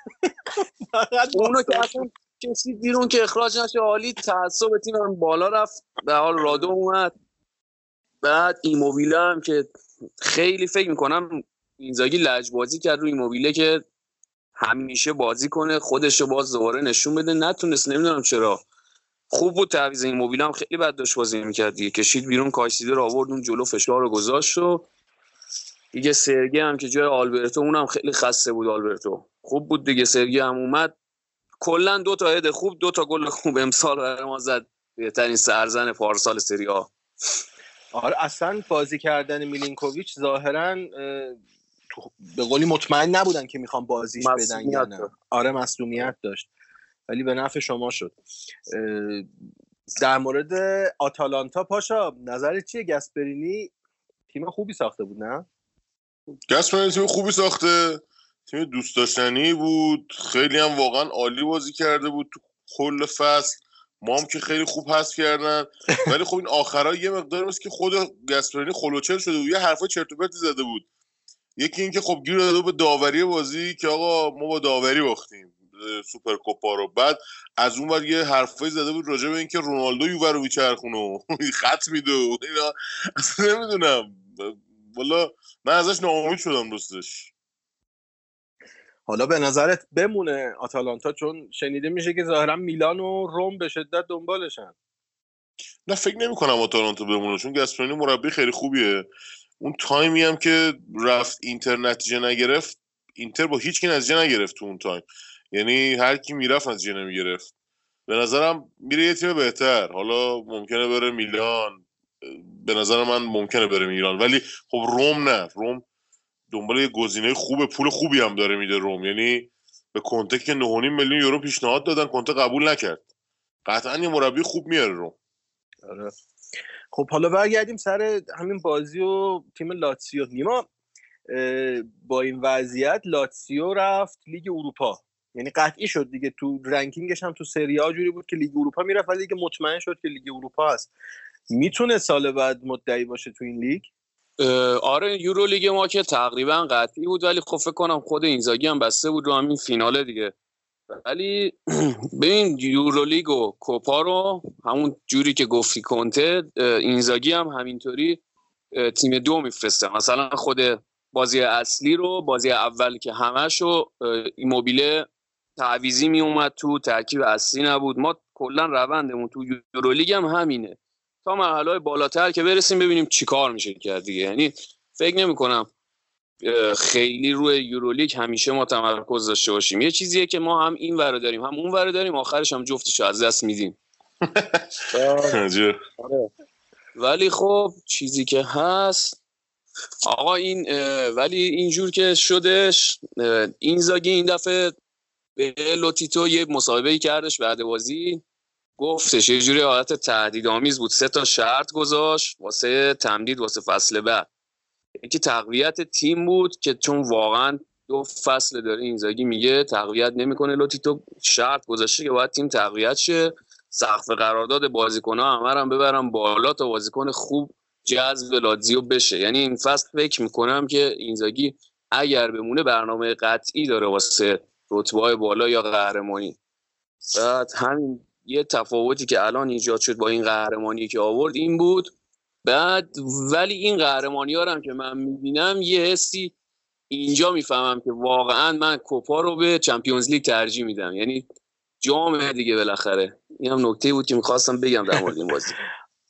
اونو که اصلا کسی بیرون که اخراج نشه عالی تعصب تیم هم بالا رفت. به حال رادو اومد. بعد ایموبیله هم که خیلی فکر می‌کنم اینزاگی لجبازی کرد روی ایموبیله که همیشه بازی کنه خودش رو باز دوباره نشون بده. نتونست نمی‌دونم چرا. خوب بود تعویض این موبیل هم. خیلی بد داشت بازی می‌کرد دیگه. کشید بیرون کایسیده رو آورد اون جلو فشار رو گذاشت و دیگه سرگی هم که جای آلبرتو اونم خیلی خسته بود آلبرتو. خوب بود دیگه سرگی هم اومد. کلا دو تا هد خوب دو تا گل خوب امسال برای ما زد. بهترین سرزن پارسال سری ها آره اصلا بازی کردن میلینکوویچ ظاهرا به قولی مطمئن نبودن که می‌خوام بازیش بدن یا نه. آره مسئولیت داشت. ولی به نفع شما شد. در مورد آتالانتا پاشا نظر چیه؟ گسپرینی تیم خوبی ساخته بود نه؟ گسپرینی تیم خوبی ساخته. تیم دوست داشتنی بود. خیلی هم واقعا عالی بازی کرده بود. تو کل فصل ما هم که خیلی خوب هست کردن. ولی خب این آخرها یه مقدار مثل که خود گسپرینی خلوچل شده و یه حرفای چرت و زده بود. یکی اینکه خب گیر داده به داوری بازی که آقا ما با داوری باختیم سوپر کوپا رو. بعد از اون ور یه حرفایی زده بود راجع به اینکه رونالدو یووه رو میچرخونه و خط میده اینا. نمی‌دونم. والا من ازش ناامید شدم راستش. حالا به نظرت بمونه آتالانتا؟ چون شنیده میشه که ظاهرا میلان و روم به شدت دنبالشن. نه فکر نمی کنم آتالانتا بمونه چون گسپرینی مربی خیلی خوبیه. اون تایمی هم که رفت اینتر نتیجه نگرفت اینتر با هیچ کی نتیجه نگرفت تو اون تایم. یعنی هر کی می‌رفت نتیجه نمی‌گرفت. به نظرم میره یه تیم بهتر. حالا ممکنه بره میلان. به نظر من ممکنه بره میلان. ولی خب روم نه. روم دنبال یه گزینه خوب پول خوبی هم داره میده روم. یعنی به کنته که 9.5 میلیون یورو پیشنهاد دادن کنته قبول نکرد. قطعا یه مربی خوب میاره روم. آره. خب حالا برگردیم سر همین بازی و تیم لاتسیو. نیما با این وضعیت لاتسیو رفت لیگ اروپا. یعنی قطعی شد دیگه. تو ranking ش هم تو سری آ جوری بود که لیگ اروپا می‌رفت ولی دیگه مطمئن شد که لیگ اروپا هست. می‌تونه سال بعد مدعی باشه تو این لیگ؟ آره Euro League ما که تقریبا قطعی بود ولی خب فکر کنم خود اینزاگی هم بسته بود رو همین فیناله دیگه. ولی ببین Euro League و کوپا رو همون جوری که گفتی کنته اینزاگی هم همینطوری تیم دو میفرسته مثلا خود بازی اصلی رو بازی اول که همش رو ایموبیله تعویزی می اومد تو ترکیب اصلی نبود. ما کلا روندمون تو یورولیگ هم همینه. تا مرحله بالاتر که برسیم ببینیم چیکار میشه کرد دیگه. یعنی فکر نمی کنم خیلی روی یورولیگ همیشه ما تمرکز داشته باشیم. یه چیزیه که ما هم این ور داریم هم اون ور داریم آخرش هم جفتش از دست میدیم. آره. ولی خب چیزی که هست آقا این ولی اینجور که شدش اینزاگی این دفعه به لوتیتو یه مصاحبه کردش بعد بازی. گفتش یه جوری حالت تهدیدآمیز بود. سه تا شرط گذاشت واسه تمدید واسه فصل بعد. یکی تقویت تیم بود که چون واقعا دو فصل داره اینزاگی میگه تقویت نمی‌کنه. لوتیتو شرط گذاشته که باید تیم تقویت شه. سقف قرارداد بازیکن‌ها همه هم ببرم بالا تا بازیکن خوب جذب لاتزیو بشه. یعنی این فصل فکر می‌کنم که اینزاگی اگر بمونه برنامه قطعی داره واسه رتبه بالا یا قهرمانی. بعد همین یه تفاوتی که الان ایجاد شد با این قهرمانی که آورد این بود. بعد ولی این قهرمانی ها هم که من می‌بینم یه حسی اینجا می‌فهمم که واقعا من کوپا رو به چمپیونز لیگ ترجیح میدم. یعنی جام دیگه بالاخره. این هم نکته بود که می‌خواستم بگم در مورد این بازی.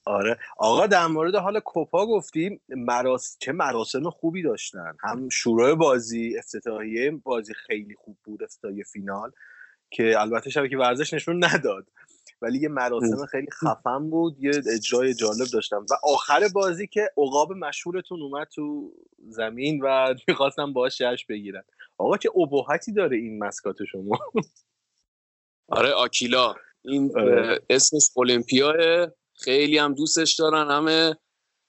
آره. آقا در مورد حال کوپا گفتیم مراس... چه مراسم خوبی داشتن. هم شورای بازی افتتاحیه بازی خیلی خوب بود افتتاحیه فینال که البته شبکه ورزش نشون نداد. ولی یه مراسم خیلی خفن بود یه اجرای جالب داشتم. و آخر بازی که عقاب مشهورتون اومد تو زمین و می‌خواستم باش جشن بگیرن. آقا چه ابهتی داره این مسکات شما؟ آره آکیلا. این آره. اسمش المپیاه خیلی هم دوستش دارن همه.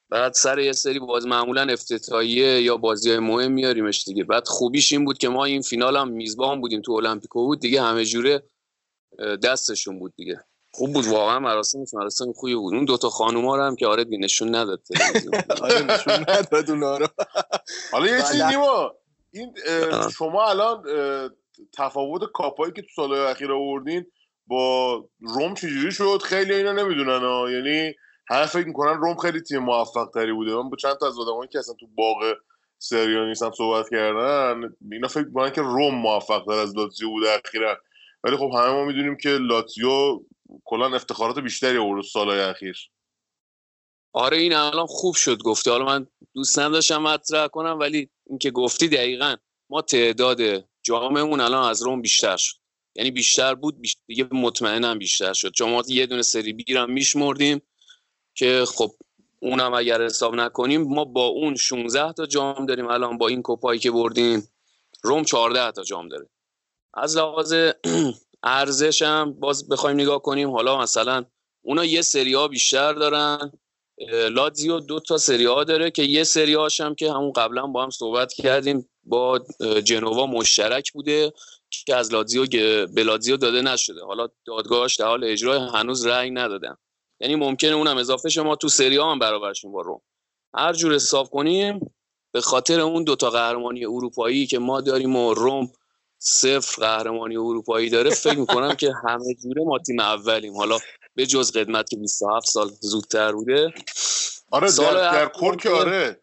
بعد سر یه سری باز معمولا افتتاحیه یا بازی های مهم میاریمش دیگه. بعد خوبیش این بود که ما این فینال هم میزبان بودیم تو المپیکو بود. دیگه همه جوره دستشون بود دیگه. خوب بود واقعا مراسمش مراسم خوبی بود. اون دوتا خانوما رو هم که آره نشون نداد آره نشون نداد اونا رو. حالا یه چیزی نیما این شما الان تفاوت کاپایی که تو سالهای اخیر آوردین با روم چجوری شد؟ خیلی اینا نمی‌دونن ها. یعنی همه فکر می‌کنن روم خیلی تیم موفق تری بوده. من با چند تا از آدمایی که اصلا تو باغ سریا نیستن صحبت کردن اینا فکر می‌کنن که روم موفق تر از لاتزیو بوده اخیرا. ولی خب همه ما می‌دونیم که لاتزیو کلا افتخارات بیشتری آورد سالهای اخیر. آره این الان خوب شد گفته. حالا من دوست نداشتم مطرح کنم ولی اینکه گفتی دقیقا ما تعداد جامعمون الان از روم بیشتر شد. یعنی بیشتر بود بیشتر دیگه مطمئنم بیشتر شد. چون ما یه دونه سری بیرم میشمردیم که خب اونم اگر حساب نکنیم ما با اون 16 تا جام داریم. الان با این کوپایی که بردیم روم 14 تا جام داره. از لحاظ ارزش هم باز بخوایم نگاه کنیم. حالا مثلا اونا یه سری ها بیشتر دارن. لاتزیو دو تا سری ها داره که یه سری هاش هم که همون قبلا با هم صحبت کردیم با جنوا مشترک بوده که از لاتزیو به لاتزیو داده نشده. حالا دادگاهش در حال اجرای هنوز رأی ندادن. یعنی ممکنه اونم اضافه شه ما تو سری هم برابرشیم با روم. هر جور حساب کنیم به خاطر اون دوتا قهرمانی اروپایی که ما داریم و روم صفر قهرمانی اروپایی داره فکر می‌کنم که همه جوره ما تیم اولیم. حالا به جز قدمت که 27 سال زودتر بوده. آره سال در, در کل که آره.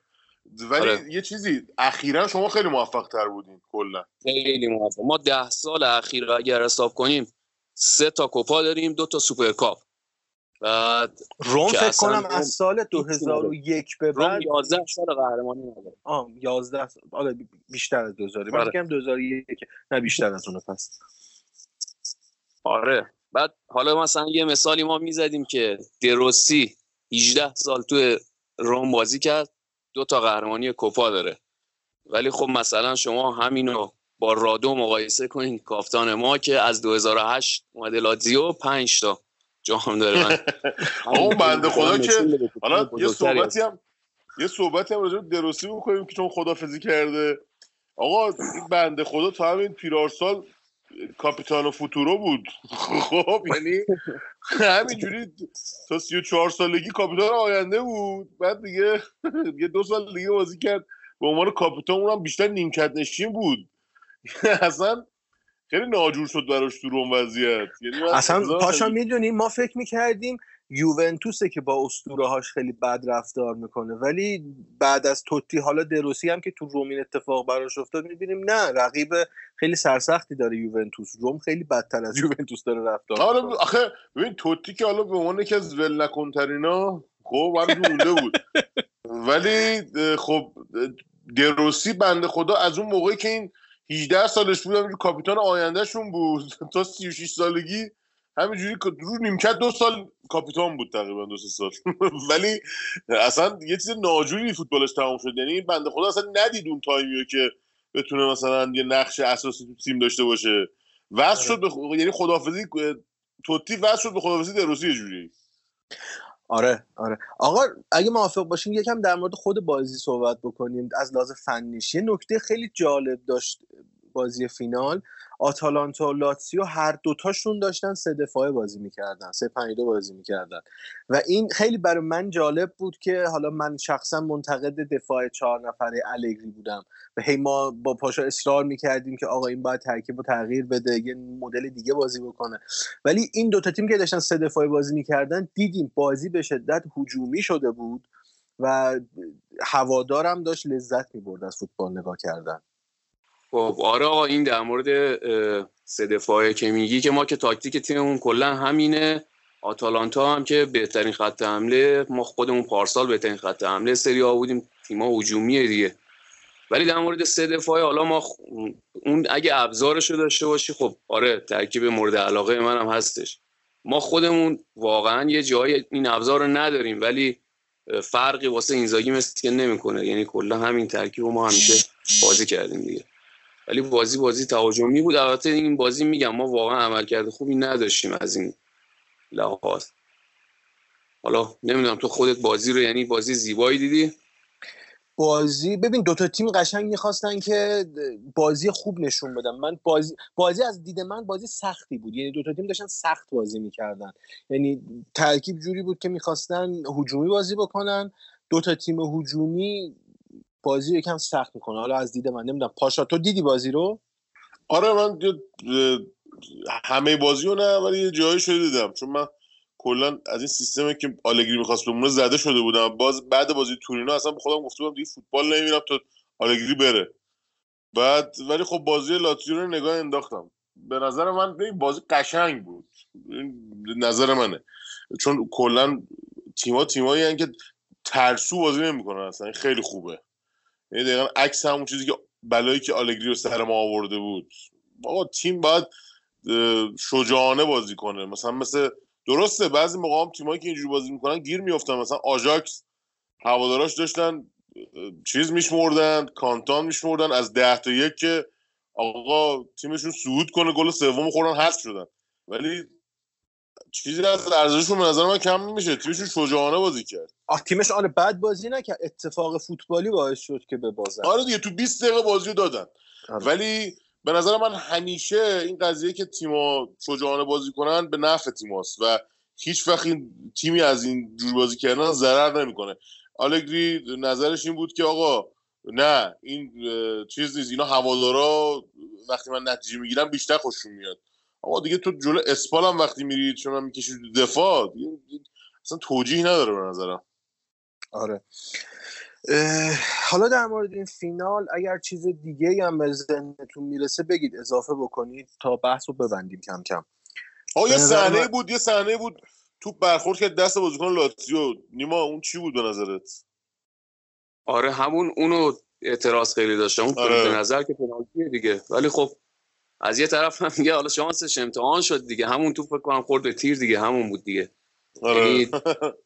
ولی آره. یه چیزی اخیرا شما خیلی موفق تر بودین کلا. خیلی موفق. ما ده سال اخیر اگر حساب کنیم سه تا کوپا داریم دو تا سوپرکاپ بعد روم فکر کنم روم از سال 2001 به روم بعد 11 سال قهرمانی نداره آه 11 سال آره بی- بیشتر از 2000 من آره. فکر کنم 2001 نه بیشتر از اون پس. آره. بعد حالا مثلا یه مثالی ما می‌زدیم که دروسی 18 سال تو روم بازی کرد دو تا قهرمانی کوپا داره. ولی خب مثلا شما همینو با رادو مقایسه کنین کافتان ما که از 2008 اومده لاتزیو 5 تا. جام داره. من اون بنده خدا که- حالا یه صحبتی هم یه صحبتی هم راجع به دروسی بکنیم که چون خدافزی کرده. آقا این بنده خدا تا همین پیرارسال کاپیتان فوتورو بود. خب یعنی همینجوری تا 34 سالگی کاپیتان آینده بود. بعد دیگه یه دو سال دیگه بازی کرد. به عنوان کاپیتان اونم بیشتر نیمکت نشین بود. اصلا خیلی ناجور شد براش تو روم وضعیت یعنی اصلا پاشا. می‌دونی ما فکر می‌کردیم یوونتوسه که با اسطوره هاش خیلی بد رفتار می‌کنه ولی بعد از توتی حالا دروسی هم که تو رومین اتفاق براش افتاد می‌بینیم نه رقیب خیلی سرسختی داره یوونتوس روم خیلی بدتر از یوونتوس داره رفتار آره می‌کنه. آخه ببین توتی که حالا به عنوان یکی از ول نکنترینا خب هم مونده بود ولی خب دروسی بنده خدا از اون موقعی که این 18 سالش بود همینجوری کاپیتان آیندهشون بود. تا 36 سالگی همینجوری رو نیمکت دو سال کاپیتان بود تقریبا دو سه سال. ولی اصلا یه چیز ناجوری فوتبالش تمام شد. یعنی بنده خدا اصلا ندید اون تایمیو که بتونه مثلا یه نقش اساسی تو تیم داشته باشه. وصل شد به خ- یعنی خدافزی توتی وصل شد به خدافزی دروسی یه جوری. آره آره. آقا اگه موافق باشین یکم در مورد خود بازی صحبت بکنیم. از لحاظ فنیش. یه نکته خیلی جالب داشت بازی فینال. آتالانتا و لاتسیو هر دوتاشون داشتن سه دفاعه بازی می‌کردن سه پنج دو بازی می‌کردن. و این خیلی برای من جالب بود که حالا من شخصا منتقد دفاع چهار نفره الگری بودم و هی ما با پاشا اصرار می‌کردیم که آقا این باید ترکیب رو تغییر بده یه مدل دیگه بازی بکنه. ولی این دوتا تیم که داشتن سه دفاعه بازی می‌کردن دیدیم بازی به شدت هجومی شده بود و هوادارم داشت لذت می‌برد از فوتبال نگاه کردن. خب آره آقا این در مورد سه دفاعه که میگی که ما که تاکتیک تیممون کلا همینه. آتالانتا هم که بهترین خط حمله ما خودمون پارسال بهترین خط حمله سری ها بودیم. تیما هجومیه دیگه. ولی در مورد سه دفاعه حالا ما خ- اون اگه ابزارش رو داشته باشی خب آره ترکیب مورد علاقه منم هستش. ما خودمون واقعا یه جای این ابزار رو نداریم ولی فرقی واسه اینزاگی مثل که نمی‌کنه. یعنی کلا همین ترکیب رو ما همیشه بازی کردیم دیگه. ولی بازی بازی تهاجمی بود. البته این بازی میگم ما واقعا عملکرد خوبی نداشتیم از این لحاظ. حالا نمی‌دونم تو خودت بازی رو یعنی بازی زیبایی دیدی؟ بازی ببین دوتا تیم قشنگ می‌خواستن که بازی خوب نشون بدن. من بازی بازی از دید من بازی سختی بود. یعنی دوتا تیم داشتن سخت بازی می‌کردن. یعنی ترکیب جوری بود که می‌خواستن هجومی بازی بکنن. دوتا تیم هجومی بازی رو یکم سخت می‌کنه. حالا از دید من نمی‌دونم. پاشا تو دیدی بازی رو؟ آره من همه بازی رو نه ولی یه جایی شده دیدم. چون من کلا از این سیستمی که آلگری می‌خواست بمونه زده شده بودم. باز بعد بازی تورینو اصلا خودم گفته بودم دیگه فوتبال نمیرم تا آلگری بره. بعد ولی خب بازی لاتزیو رو نگاه انداختم. به نظر من بازی قشنگ بود. نظر منه. چون کلا تیما تیمایی که ترسو بازی نمی‌کنن اصلا. خیلی خوبه. یعنی دقیقا عکس همون چیزی که بلایی که آلگری رو سر ما آورده بود. آقا تیم باید شجاعانه بازی کنه. مثلا مثل درسته بعضی موقع هم تیمایی که اینجوری بازی می‌کنن گیر میافتن. مثلا آژاکس هواداراش داشتن چیز میشمردن کانتان میشمردن. از ده تا یک که آقا تیمشون صعود کنه گل سوم خوردن حذف شدن. ولی چیزی از ارزششون به نظر من کم نمیشه تیمشون شجاعانه بازی کرد. آه تیمش آره بد بازی نکرد. اتفاق فوتبالی باعث شد که ببازن. آره دیگه تو 20 دقیقه بازی رو دادن. آره. ولی به نظر من همیشه این قضیه که تیما شجاعانه بازی کنن به نفع تیماست و هیچ وقت این تیمی از این جور بازی کردن ضرر نمی‌کنه. آلگری نظرش این بود که آقا نه این چیز نیست. اینا هوادارا وقتی من نتیجه می‌گیرم بیشتر خوششون میاد. آقا دیگه تو جلو اسپال هم وقتی میرید شما می‌کشید دفاع اصلا توجیه نداره به نظرم. آره. حالا در مورد این فینال اگر چیز دیگه هم به ذهنتون می‌رسه بگید اضافه بکنید تا بحث رو ببندیم کم کم. آقا یه صحنه بود یه صحنه بود تو برخورد که دست بازیکن لاتزیو. نیما اون چی بود به نظرت؟ آره همون اونو اعتراض خیلی داشته اون آره. به نظر که پنالتیه دیگه. ولی خب از یه طرف هم دیگه حالا شانسش امتحان شد دیگه. همون تو فکر کنم خورد به تیر دیگه همون بود دیگه. آره. یعنی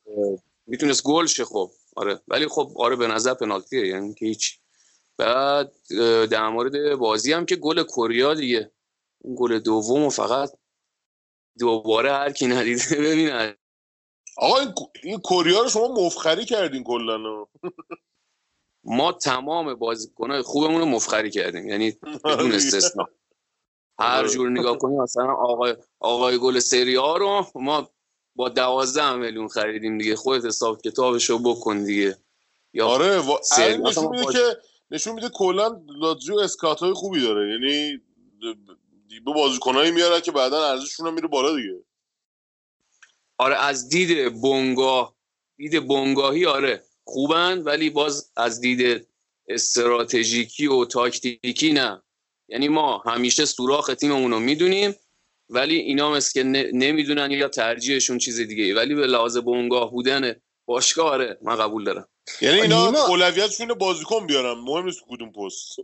می‌تونست گل شه خب. آره. ولی خب آره به نظر پنالتیه. یعنی که هیچ. بعد در مورد بازی هم که گل کوریا دیگه. اون گل دوم و فقط دوباره هر کی ندیده ببینه. آقا این کوریا رو شما مفخری کردین کلا. ما تمام بازیکنای خوبمون رو مفخری کردیم. یعنی بدون استثنا. هر آره. جور نگاه کنیم مثلا آقای آقای گل سری ها رو ما با دوازده میلیون خریدیم دیگه. خودت حساب کتابشو بکن دیگه. یا آره و نشون میده که نشون میده کلا لاتزیو اسکاتای خوبی داره. یعنی به بازیکنایی میاره که بعدا ارزششون میره بالا دیگه. آره از دید بنگاه دید بنگاهی آره خوبن ولی باز از دید استراتژیکی و تاکتیکی نه. یعنی ما همیشه سوراخ تیممون رو می‌دونیم ولی اینا مثل که نمی‌دونن یا ترجیحشون چیز دیگه ولی به لحاظ بونگاه بودن باشگاه آره من قبول دارم. یعنی اینا اولویتشون بازیکن بیارم مهم نیست کدوم پست.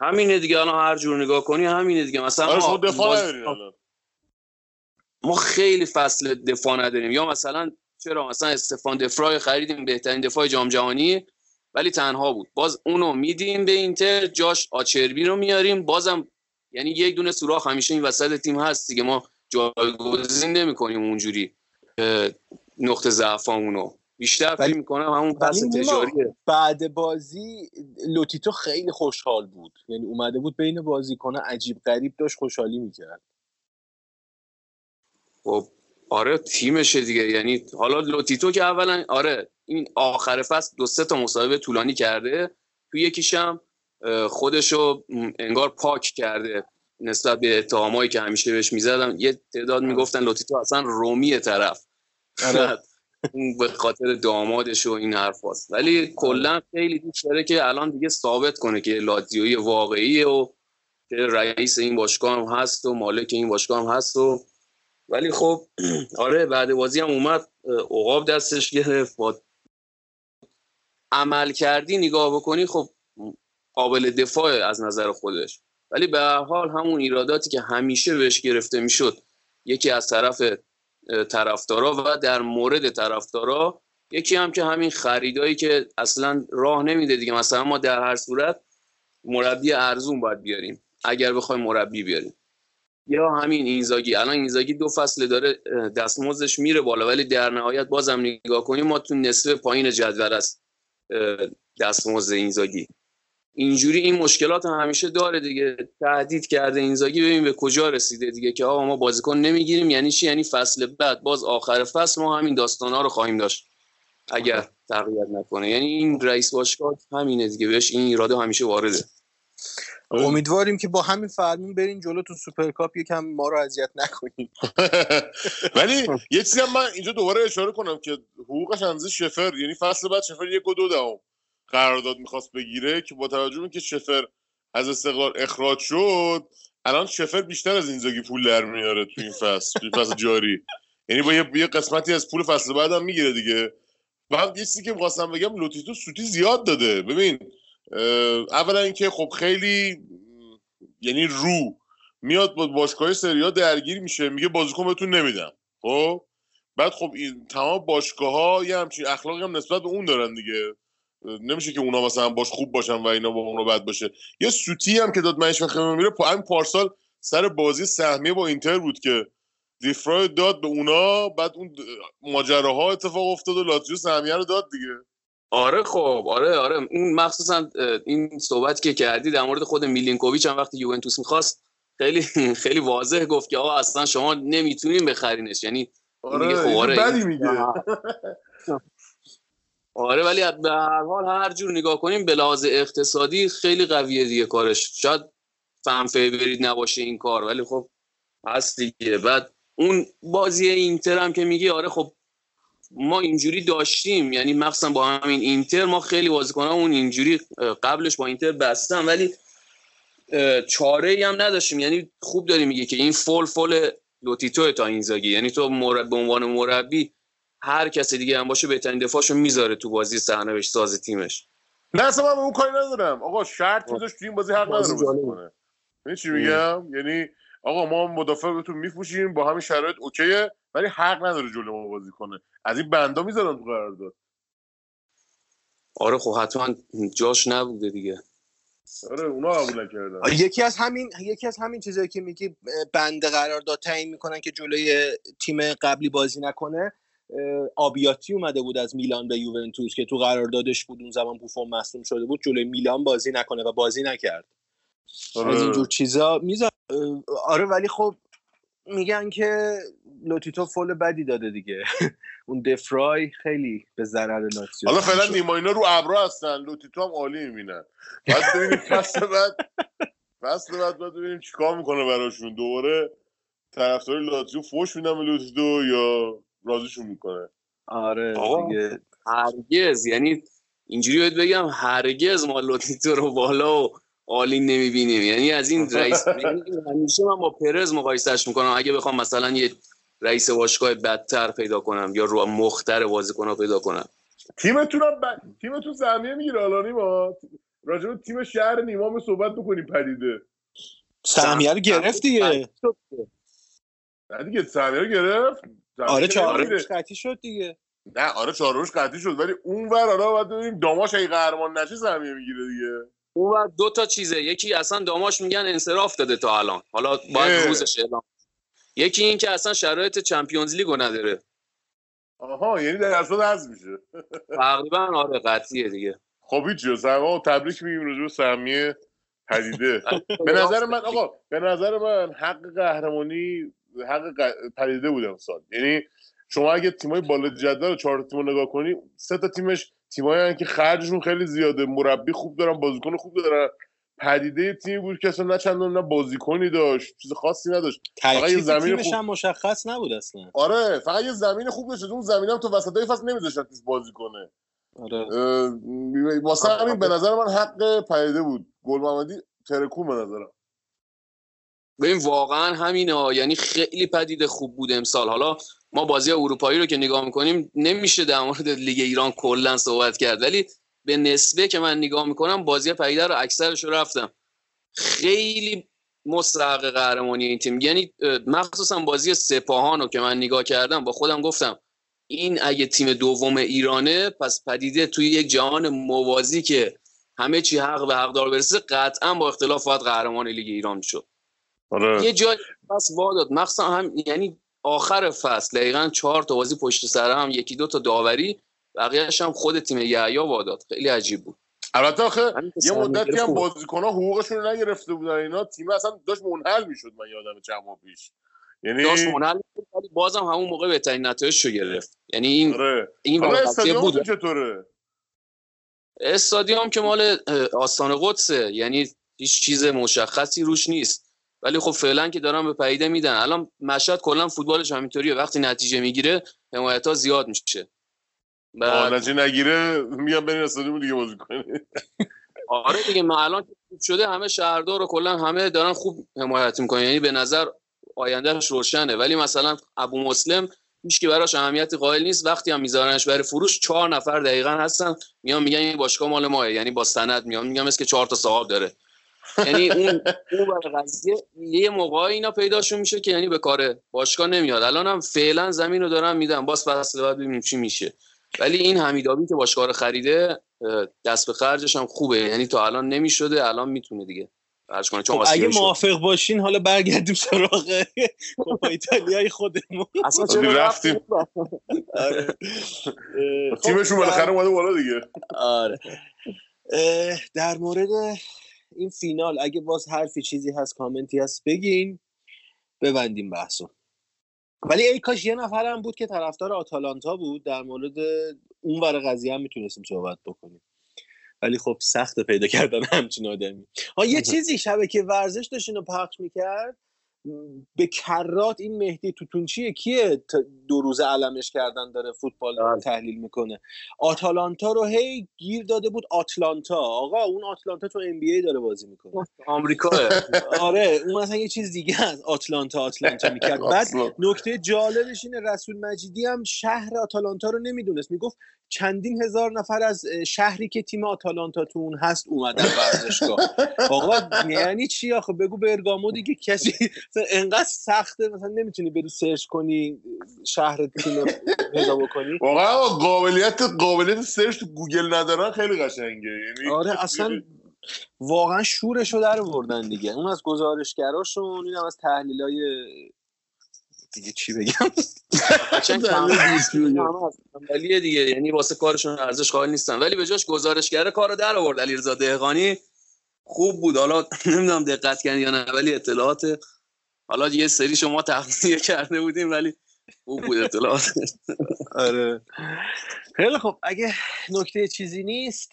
همینه دیگه الان هر جور نگاه کنی همینه دیگه. مثلا آره ما, دفاع ما خیلی فصل دفاع نداریم. یا مثلا چرا؟ مثلا استفان دفرای خریدیم بهترین دفاع جام جهانی. ولی تنها بود. باز اونو میدیم به اینتر جاش آچربی رو میاریم. بازم یعنی یک دونه سوراخ همیشه این وسط تیم هست دیگه. ما جایگزین نمی‌کنیم اونجوری نقطه ضعفامونو. بیشتر فکر می‌کنم همون پس تجاریه. بعد بازی لوتیتو خیلی خوشحال بود. یعنی اومده بود بین بازیکن‌ها عجیب غریب داشت خوشحالی می‌کرد. خب آره تیمشه دیگه. یعنی حالا لوتیتو که اولا آره این آخر فصل دو سه تا مصاحبه طولانی کرده تو یکیشم خودشو انگار پاک کرده نسبت به اتهامایی که همیشه بهش می‌زدن یه تعداد می‌گفتن لوتیتو اصلا رومی طرف آره. به خاطر دامادش و این حرف هست. ولی کلا خیلی دوست داره که الان دیگه ثابت کنه که لاتزیوی واقعیه و که رئیس این باشگاه هم هست و مالک این باشگاه هم هست و ولی خب آره بعد بازی هم اومد عقاب دستش گرفت با عمل کردی نگاه بکنی خب قابل دفاع از نظر خودش. ولی به هر حال همون ایراداتی که همیشه بهش گرفته می‌شد یکی از طرف طرفدارا و در مورد طرفدارا یکی هم که همین خریدایی که اصلا راه نمیده دیگه. مثلا ما در هر صورت مربی ارزون باید بیاریم اگر بخوایم مربی بیاریم. یا همین اینزاگی. الان اینزاگی دو فصل داره دستمزدش میره بالا ولی در نهایت بازم نگاه کنیم ما تو نصف پایین جدول است. دستمزد اینزاگی. اینجوری این مشکلات هم همیشه داره دیگه. تهدید کرده اینزاگی. ببین به کجا رسیده دیگه که آقا ما بازیکن نمی‌گیریم. یعنی چی؟ یعنی فصل بعد باز آخر فصل ما همین داستان ها رو خواهیم داشت. اگر تغییر نکنه. یعنی این رئیس باشگاه همینه دیگه. بهش این ایراده همیشه وارده. امیدواریم که با همین فرمون برین جلو تو سوپرکاپ یکم ما رو اذیت نکنیم ولی یه چیزی هم من اینجا دوباره اشاره کنم که حقوقش اندازه شفر یعنی فصل بعد شفر یک و دو دهم قرارداد می‌خواست بگیره که با توجه به که شفر از استقلال اخراج شد الان شفر بیشتر از اینزاگی پول در میاره تو این فصل تو فصل جاری. یعنی با یه قسمتی از پول فصل بعد هم می‌گیره دیگه. بعد یه چیزی که می‌خواستم بگم لوتیتو سوتی زیاد داده. ببین اولا اینکه خب خیلی یعنی رو میاد با باشگاه سریا درگیر میشه میگه بازیکن بهتون نمیدم. خب؟ بعد خب این تمام باشگاه ها یه همچین اخلاقی هم نسبت به اون دارن دیگه. نمیشه که اونا مثلا باش خوب باشن و اینا با اونو بد باشه. یه سوتی هم که داد منش بخیر میره همین پارسال سر بازی سهمیه با اینتر بود که دیفرای داد به اونا بعد اون ماجراها اتفاق افتاد و لاتزیو سهمیه رو داد دیگه. آره خب آره آره. این مخصوصا این صحبت که کردی در مورد خود میلینکوویچ هم وقتی یوونتوس می‌خواست خیلی خیلی واضح گفت که آقا اصلا شما نمی‌تونین بخرینش. یعنی آره خب آره بدی میگه. آره ولی به هر حال هر جور نگاه کنیم به لحاظ اقتصادی خیلی قویه دیگه کارش. شاید فهم فیورید نباشه این کار ولی خب هست دیگه. بعد اون بازی اینتر هم که میگی آره خب ما اینجوری داشتیم یعنی مخصوصا با همین اینتر ما خیلی بازیکنان اون اینجوری قبلش با اینتر بستم ولی چاره ای هم نداشتیم. یعنی خوب داری میگه که این فول فول لوتیتو تا اینزاگی. یعنی تو مرب... به عنوان مربی هر کسی دیگه هم باشه بهترین دفاعشو می‌ذاره تو بازی سرنوشت ساز تیمش. نه اصلا من اون کاری ندارم. آقا شرط میذاش تو این بازی حق نداره چی میگم؟ یعنی آقا ما مدافع بهتون میفروشیم با همین شرایط اوکیه. ولی حق نداره جلو ما بازی کنه. از این بندا می‌ذارن تو قرارداد. آره خب حتما جاش نبوده دیگه. آره اونا قبول نکردن. یکی از همین یکی از همین چیزایی که میگی بند قرارداد تعیین می‌کنن که جلوی تیم قبلی بازی نکنه آبیاتی اومده بود از میلان به یوونتوس که تو قراردادش بود اون زمان بوفون مصدوم شده بود جلوی میلان بازی نکنه و بازی نکرد. آره. از اینجور چیزا میزا آره ولی خب میگن که لوتیتو فول بدی داده دیگه. اون دفعه‌ای خیلی به ضرر لاتزیو حالا فعلا نیما اینا رو ابرا هستن لوتیتو هم عالی می‌بینن. بعد ببینیم فصل بعد فصل بعد بعد ببینیم چیکار می‌کنه براشون. دوباره طرفدار لاتزیو فوش میدن به لوتیتو یا راضیشون می‌کنه. آره دیگه. هرگز یعنی اینجوری بگم هرگز ما لوتیتو رو بالا و عالی نمی‌بینیم. یعنی از این رئیس یعنی همیشه من با پرز مقایسهش می‌کنم. اگه بخوام مثلا یه رئیس باشگاه بدتر پیدا کنم یا رو مختر بازیکن پیدا کنم؟ تیمتون هم ب... تیمتون زمینه می‌گیره الان ما راجع تیم شهر نیمام صحبت بکنیم پدیده. سهمیه رو گرفت دیگه. نه دیگه سهمیه رو گرفت. آره چهار روش قطعی شد دیگه. نه آره چهار روش قطعی شد ولی اون ور حالا باید ببینیم داماش اگه قهرمان نشه سهمیه می‌گیره دیگه. اون دو تا چیزه. یکی اصلا داماش میگن انصراف داده تا الان. حالا باید روزش اعلام یکی این که اصلا شرایط چمپیونز لیگو نداره. آها یعنی در اصل حذف میشه. تقریبا آره قطعیه دیگه. خب هیچ آقا تبریک میگیم روز سهمیه پدیده. به نظر من آقا به نظر من حق قهرمانی حق پدیده بود امسال. یعنی شما اگه تیمای بالا جدول چهار تیم نگاه کنی سه تا تیمش تیمایی که خرجشون خیلی زیاده مربی خوب دارن بازیکن خوب دارن. پدیده تیم بود که اصلا نه چندان نه بازیکنی داشت چیز خاصی نداشت. فقط یه زمین خوب هم مشخص نبود اصلا. آره فقط یه زمین خوب داشت اون زمین هم تو وسطای فصل نمیذاشت توش بازی کنه. آره. واسه همین به نظر من حق پدیده بود. گل محمدی ترکون به نظرم. ببین واقعا همینه یعنی خیلی پدیده خوب بود امسال. حالا ما بازی اروپایی رو که نگاه می‌کنیم نمیشه در مورد لیگ ایران کلا صحبت کرد. ولی به نسبه که من نگاه می‌کنم بازی پیده رو اکثرش رو رفتم. خیلی مستحق قهرمانی این تیم. یعنی مخصوصا بازی سپاهان رو که من نگاه کردم با خودم گفتم این اگه تیم دوم ایرانه پس پدیده توی یک جهان موازی که همه چی حق به حقدار برسه قطعا با اختلاف باید قهرمان لیگ ایران شد. آره. یه جای پس واداد مخصوصا هم یعنی آخر فصل دقیقا چهار تا بازی پشت سر هم یکی دو تا داوری بقیه‌اش هم خود تیم یحیی واداد خیلی عجیب بود. البته آخه یه مدتی هم بازیکن‌ها حقوقشون رو نگرفته بودن اینا. تیم اصلا داشت منحل می‌شد من یادم چند ماه پیش. یعنی داشت منحل ولی بازم همون موقع بهترین نتایج رو گرفت. یعنی این آره. این بود. چطوره؟ استادیوم که مال آستان قدسه. یعنی هیچ چیز مشخصی روش نیست. ولی خب فعلا که دارن به پیده میدن. الان مشهد کلا فوتبالش همینطوریه. وقتی نتیجه می‌گیره حمایت ها زیاد میشه. بعد نتیجه نگیره میگم برین استادیوم دیگه بازی کنید آره دیگه ما الان خوب شده همه شهردار رو کلا همه دارن خوب حمایت می‌کنن. یعنی به نظر آیندهش روشنه. ولی مثلا ابو مسلم هیچ که براش اهمیتی قائل نیست. وقتی هم میذارنش برای فروش چهار نفر دقیقا هستن میان میگن این باشگاه مال ماه یعنی با سند میان میگم که چهار تا صاحب داره. یعنی اون اون قضیه یه موقع اینا پیداشون میشه که یعنی به کار باشگاه نمیاد. الان هم فعلا زمین رو دارن میدن. باز فصل بعد ببینیم چی میشه. ولی این حمیدابی که باشگاه رو خریده دست به خرجش هم خوبه. یعنی تا الان نمی‌شده الان می‌تونه دیگه خرج کنه. چون خب اگه شد. موافق باشین حالا برگردیم سراغ کوپا ایتالیای خودمون. اصلا دیگه چرا رفتیم. آره. خب، تیمشون بالاخره اومده بالا دیگه. آره. در مورد این فینال اگه باز حرفی چیزی هست کامنتی هست بگین. ببندیم بحثو. ولی ای کاش یه نفر هم بود که طرفدار آتالانتا بود. در مورد اون ور قضیه هم می‌تونستیم صحبت بکنیم. ولی خب سخت پیدا کردن همچین آدمی. ها یه چیزی شبکه ورزش داشت اینو پخش می‌کرد. به کرات این مهدی توتونچیه کیه دو روز علمش کردن داره فوتبال بله. تحلیل می‌کنه؟ آتالانتا رو هی گیر داده بود آتلانتا. آقا اون آتلانتا تو ام بی ای داره بازی می‌کنه. آمریکا آره اون مثلا یه چیز دیگه از آتلانتا آتلانتا می‌کرد. بعد. نکته جالبش اینه رسول مجیدی هم شهر آتالانتا رو نمی‌دونست. می‌گفت چندین هزار نفر از شهری که تیم آتالانتا تو اون هست اومدن ورزشگاه. آقا یعنی چی آخه؟ بگو برگامو دیگه. کسی انقدر سخته مثلا نمی‌تونی بری search کنی شهر تیم رو پیدا بکنی. واقعا قابلیت قابلیت search تو گوگل ندارن خیلی قشنگه. یعنی آره اصلا واقعا شورش رو در آوردن دیگه. اون از گزارشگراشون این هم از تحلیلای دیگه چی بگم؟ تنبلیه دیگه. یعنی واسه کارشون ارزش قائل نیستن. ولی به جاش گزارشگر کارو در آورد علیرضا دهقانی. خوب بود. حالا نمی‌دونم دقت کردین یا نه ولی اطلاعات حالا یه سری شما تغذیه کرده بودیم ولی خوب بود اطلاعات. آره. خیلی خب اگه نکته چیزی نیست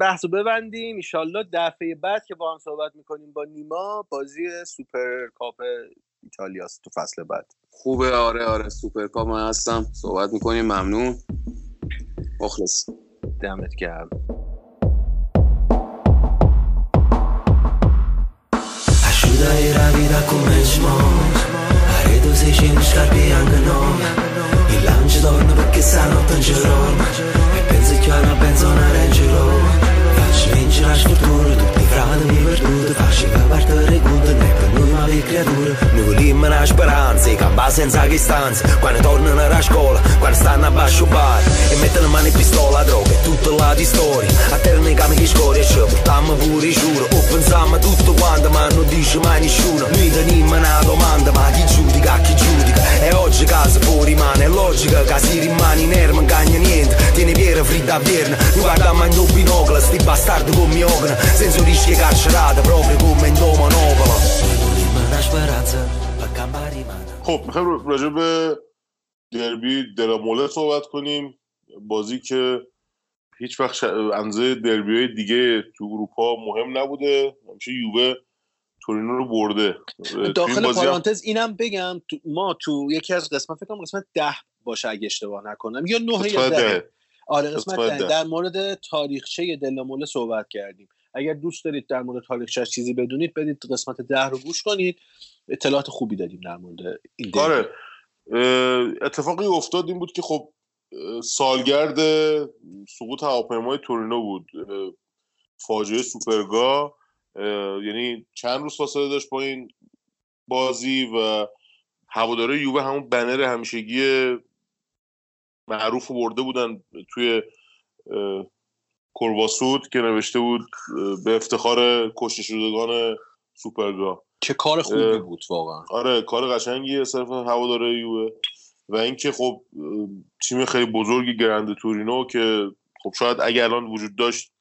بحث رو ببندیم. ایشالله دفعه بعد که با هم صحبت می‌کنیم با نیما بازی سوپر کاپ ایتالیاست تو فصل بعد. خوبه. آره آره. سوپر کاپ من هستم. صحبت می‌کنیم. ممنون. مخلص. دمت گرم. Vida era vida començmo Are 200 scarpe anche no Il lounge torna perché sanno tangerò E pensi che hanno penso una Range Rover la sfortuna Tutti i frati mi perduti Faccio che partire conto Non è per noi ma per creature. Noi vogliamo una speranza I campa senza stanza Quando tornano alla scuola Quando stanno a basso bar E mettono mano in pistola Droga e tutto là di storia A terra nei cami che scoria Ci portiamo pure giuro. O pensiamo tutto quanto Ma non dice mai nessuno. Noi teniamo una domanda Ma chi giudica, chi giudica? E oggi casa fuori rimane logica che si rimane inerme Non cagna niente. Tieni piede fritta a verne Noi guardiamo in due binocoli Sti bastardi come mi ogna Senza rischi carcerati Proprio speranza Per campare rimane خب می‌خوایم راجع به دربی دراموله صحبت کنیم. بازی که هیچ وقت ش... اندازه دربی های دیگه تو اروپا مهم نبوده. همیشه یووه تورینو رو برده. داخل بازی هم- پارانتز اینم بگم ما تو یکی از قسمت فکر کنم قسمت ده باشه اگه اشتباه نکنم. یا نه یا ده. ده. آره قسمت. در مورد تاریخچه دلاموله صحبت کردیم. اگر دوست دارید در مورد تاریخچه چیزی بدونید بدید قسمت ده رو گوش کنید. اطلاعات خوبی دادیم در مورد این دربی. آره. اتفاقی افتاد این بود که خب سالگرد سقوط هواپیمای تورینو بود. فاجعه سوپرگا. یعنی چند روز فاصله داشت با این بازی و هواداره یووه همون بنر همیشگی معروف رو برده بودن توی کرواسود که نوشته بود به افتخار کشته شدگان سوپرگا. چه کار خوبی بود واقعا. آره کار قشنگیه صرف هواداره یووه و اینکه خب تیم خیلی بزرگی گرند تورینو که خب شاید اگر الان وجود داشت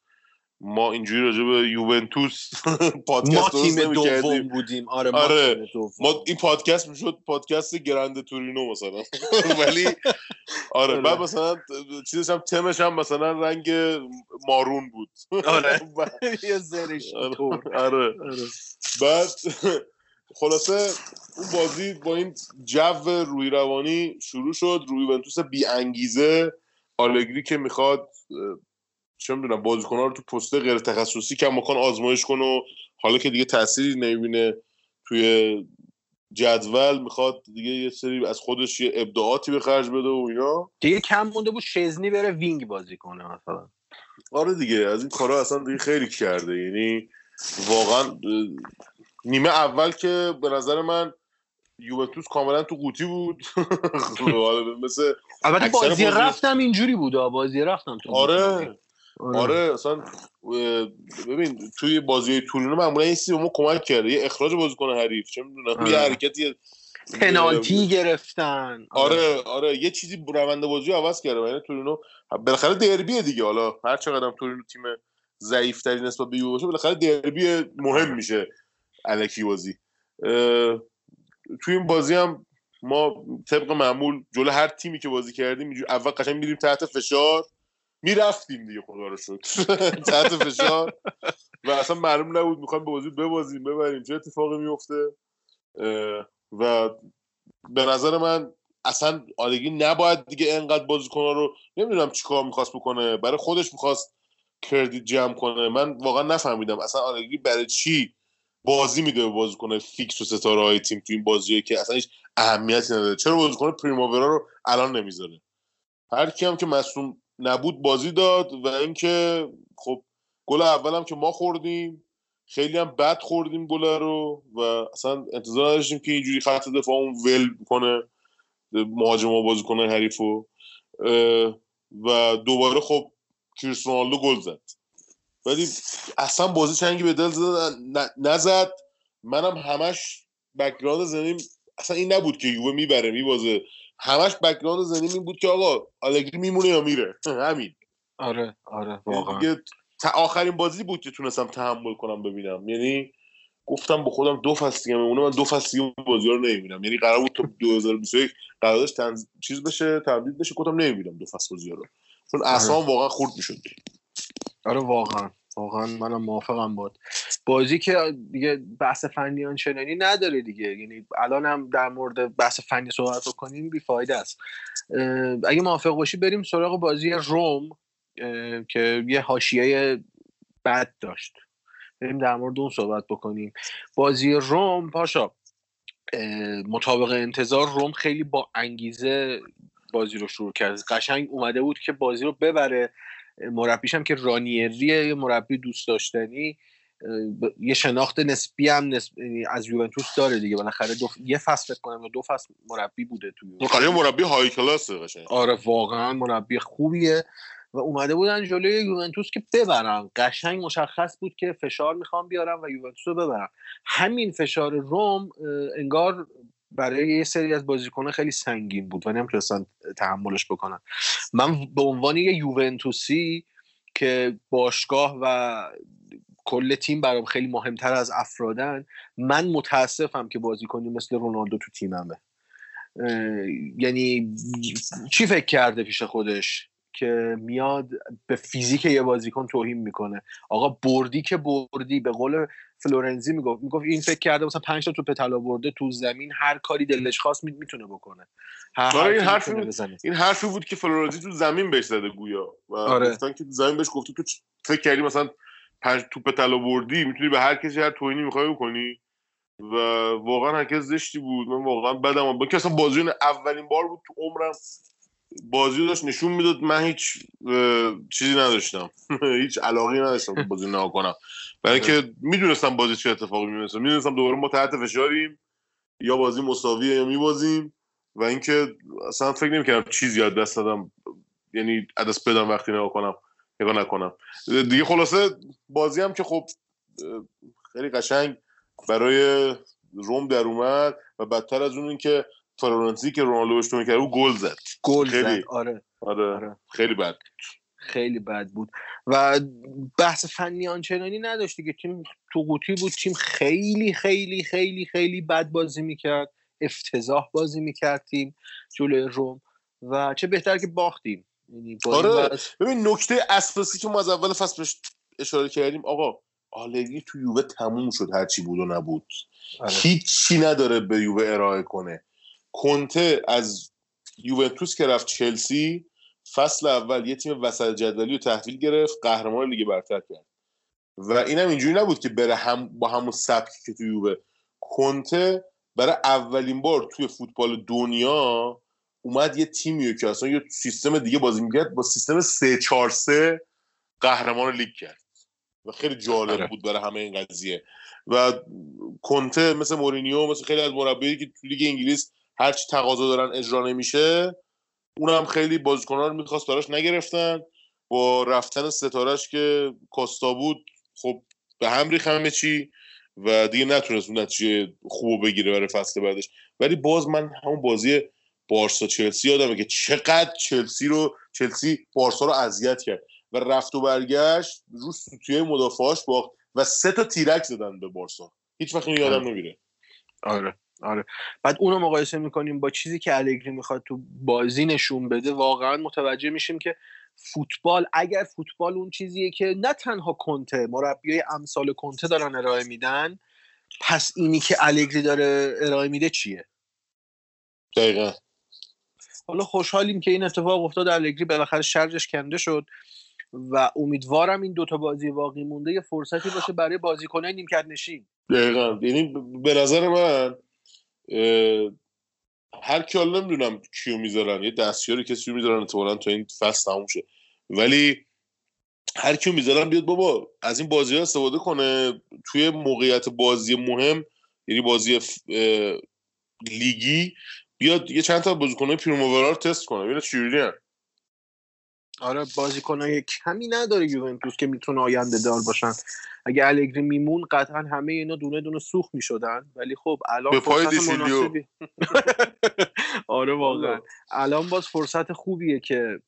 ما اینجوری راجع به یوونتوس ما پادکست درست تیم دوم. بودیم. آره ما آره. تیم دوم. ما این پادکست می‌شد پادکست گرند تورینو مثلا. ولی آره بعد مثلا چیزش هم تمش هم مثلا رنگ مارون بود. آره. یه زرش آره. آره. بعد خلاصه اون بازی با این جو روی روانی شروع شد. روی ونتوس بی انگیزه. آلگری که می‌خواد چه می‌دونم بازیکن‌ها رو تو پست غیر تخصصی کم مکان آزمایش کنه و حالا که دیگه تأثیری نمی‌بینه توی جدول می‌خواد دیگه یه سری از خودش یه ابداعاتی به خرج بده و اینا. دیگه کم مونده بود شزنی بره وینگ بازی کنه مثلا. آره دیگه از این کارا اصلا دیگه خیلی کرده. یعنی واقعا نیمه اول که به نظر من یوونتوس کاملا تو قوطی بود. حالا مثل البته بازی بازی- رفتم اینجوری بود بازی رفتم تو آره. آره. اصلا اه، ببین توی بازی تورینو معمولا این به ما کمک کرده یه اخراج بازیکن حریف چه می‌دونم یه آره. حرکتی پنالتی گرفتن. آره. آره یه چیزی روند بازی رو عوض کرده یعنی تورینو بالاخره دربیه دیگه حالا هر چقدر تورینو تیم ضعیف تری نسبت به یووه باشه بالاخره دربی مهم میشه الکی بازی. توی این بازی هم ما طبق معمول جلو هر تیمی که بازی کردیم اول قشنگ میریم تحت فشار. می‌رفتیم دیگه خدا رو شد تحت فشار. و اصلا معلوم نبود می‌خوایم بازی ببازیم ببریم. چه اتفاقی میفته و به نظر من اصلا آلگی نباید دیگه انقدر بازیکن‌ها رو نمی‌دونم چیکار می‌خواست بکنه. برای خودش می‌خواست کردیت جمع کنه. من واقعا نفهمیدم. اصلا آلگری برای چی بازی میده به بازیکن فیکس و ستاره های تیم تو این بازیه که اصلا هیچ اهمیتی نداره. چرا بازیکن پریماورا رو الان نمی‌ذاره؟ هر کی هم که مصدوم نبود بازی داد و اینکه خب گل اولم که ما خوردیم خیلی هم بد خوردیم گل رو و اصلا انتظار نداشتیم که اینجوری خط دفاعمون ول کنه مهاجم و بازیکن حریفو. اه، و دوباره خب کریس گل زد. ولی اصلا بازی چنگی به دل نزد. منم همش background ذهنیم اصلا این نبود که یووه می‌بره میبازه. همش background ذهنیم این بود که آقا آلگری میمونه یا میره؟ همین. آره آره واقعا. دیگه تا آخرین بازی بود که تونستم تحمل کنم ببینم. یعنی گفتم به خودم دو فصل دیگه میمونه من دو فصل دیگه بازی رو نمی‌بینم. یعنی قرار بود تا 2021 قراردادش تنز... چیز بشه تمدید بشه گفتم نمی‌بینم دو فصل بازی رو. چون اصلا واقعا خورد می‌شد. آره واقعا. واقعا منم موافقم بود بازی که دیگه بحث فنی آنچنانی نداره دیگه. یعنی الان هم در مورد بحث فنی صحبت بکنیم بیفایده است. اگه موافق باشی بریم سراغ بازی روم که یه حاشیه بد داشت. بریم در مورد اون صحبت بکنیم. بازی روم پاشا مطابق انتظار روم خیلی با انگیزه بازی رو شروع کرد. قشنگ اومده بود که بازی رو ببره. مربیش هم که رانیریه یه مربی دوست داشتنی یه شناخت نسبی هم نسب... یعنی از یوونتوس داره دیگه. بالاخره دو... یه فصل فکر کنم دو فصل مربی بوده تو مربی های کلاسه قشنگ. آره واقعا مربی خوبیه. و اومده بودن جلوی یوونتوس که ببرن. قشنگ مشخص بود که فشار می‌خوام بیارم و یوونتوس رو ببرن. همین فشار روم انگار برای یه سری از بازیکنان خیلی سنگین بود. و نمی‌تونستن تحملش بکنن. من به عنوان یه یوونتوسی که باشگاه و کل تیم برام خیلی مهمتر از افرادن من متاسفم که بازیکنی مثل رونالدو تو تیممه. یعنی چی فکر کرده پیش خودش؟ که میاد به فیزیک یه بازیکن توهین می‌کنه آقا بردی که بردی به قول فلورنزی می‌گفت می‌گفت این فکر کرده مثلا پنج تا توپ طلا برده تو زمین هر کاری دلش خواست می- می‌تونه بکنه هر آره، این می‌تونه بود. بزنه این حرفی بود که فلورنزی تو زمین بهش زده گویا و آره. گفتن که تو زمین بهش گفته تو فکر کردی مثلا پنج توپ طلا بردی می‌تونی به هر کسی هر توهینی می‌خوای بکنی و واقعا حرکت زشتی بود من واقعا بدم اومد. که اصلا بازی اولین بار بود تو عمرم بازی رو داشت نشون می‌داد من هیچ چیزی نداشتم. هیچ علاقی نداشتم که بازی نها کنم. برای اینکه می‌دونستم بازی چه اتفاقی میفته می‌دونستم دوباره ما تحت فشاریم. یا بازی مساویه یا میبازیم. و اینکه اصلا فکر نمی‌کردم چیزی یاد دست دادم. یعنی دست بدم وقتی نگاه کنم. نگاه نکنم. دیگه خلاصه بازی هم که خب خیلی قشنگ برای روم در اومد. و بدتر از اون این که فلورنزی که رونالدو بهش توهین کرد او گل زد. گل. زد. آره. آره. آره. خیلی بد. خیلی بد بود. و بحث فنی آنچنانی نداشت دیگه. تیم تو قوطی بود. تیم خیلی خیلی خیلی خیلی بد بازی می‌کرد. افتضاح بازی می‌کرد تیم جلوی روم. و چه بهتر که باختیم. یعنی آره. وضع- ببین نکته اساسی که ما از اول فصل بهش اشاره کردیم آقا آلگری تو یووه تموم شد. هرچی بود و نبود. آره. هیچی نداره به یووه ارائه کنه. کنته از یوونتوس که رفت چلسی فصل اول یه تیم وسط جدولی رو تحویل گرفت قهرمان لیگ برتر کرد. و اینم اینجوری نبود که بره هم با همون سبکی که تو یووه. کنته برای اولین بار توی فوتبال دنیا اومد یه تیمی که اصلا یه سیستم دیگه بازی می‌کرد با سیستم 3 4 3 قهرمان لیگ کرد. و خیلی جالب آره. بود برای همه این قضیه. و کنته مثل مورینیو مثل خیلی از مربیایی که تو لیگ انگلیس هرچی تقاضا دارن اجرا نمیشه اونم خیلی بازیکنان رو می‌خواست براش نگرفتن. با رفتن ستارش که کاستا بود خب به هم ریخ همه چی و دیگه نتونست اون نتیجه خوب بگیره برای فصل بعدش. ولی باز من همون بازی بارسا چلسی یادمه که چقدر چلسی رو چلسی بارسا رو اذیت کرد و رفت و برگشت رو سوتیه مدافعاش باخت و سه تا تیرک زدن به بارسا. هیچ وقت یادم نمیره. آره. آره. بعد اونو مقایسه می‌کنیم با چیزی که الگری می‌خواد تو بازی نشون بده واقعا متوجه میشیم که فوتبال اگر فوتبال اون چیزیه که نه تنها کنته مربیای امثال کنته دارن ارائه میدن پس اینی که الگری داره ارائه میده چیه؟ دقیقا. حالا خوشحالیم که این اتفاق افتاد الگری بالاخره شرجش کنده شد و امیدوارم این دوتا بازی باقی مونده یه فرصتی باشه برای بازیکنای نیمکت نشین. دقیقا. یعنی به نظر من هر کی حالا نمی‌دونم کیو می‌ذارن یه دستیاری کسی رو می‌ذارن احتمالاً تا این فصل تموم شه. ولی هر کیو می‌ذارن بیاد بابا از این بازی ها استفاده کنه. توی موقعیت بازی مهم یعنی بازی لیگی بیاد یه چند تا بازیکن پیرموورا رو تست کنه. ببینه چجوری آره بازیکنای کمی نداره یوونتوس که می‌تونه آینده دار باشن. اگه الگری میمون قطعا همه اینا دونه دونه سوخ می‌شدن. ولی خب الان فرصت مناسبی. آره واقعا. الان باز فرصت خوبیه که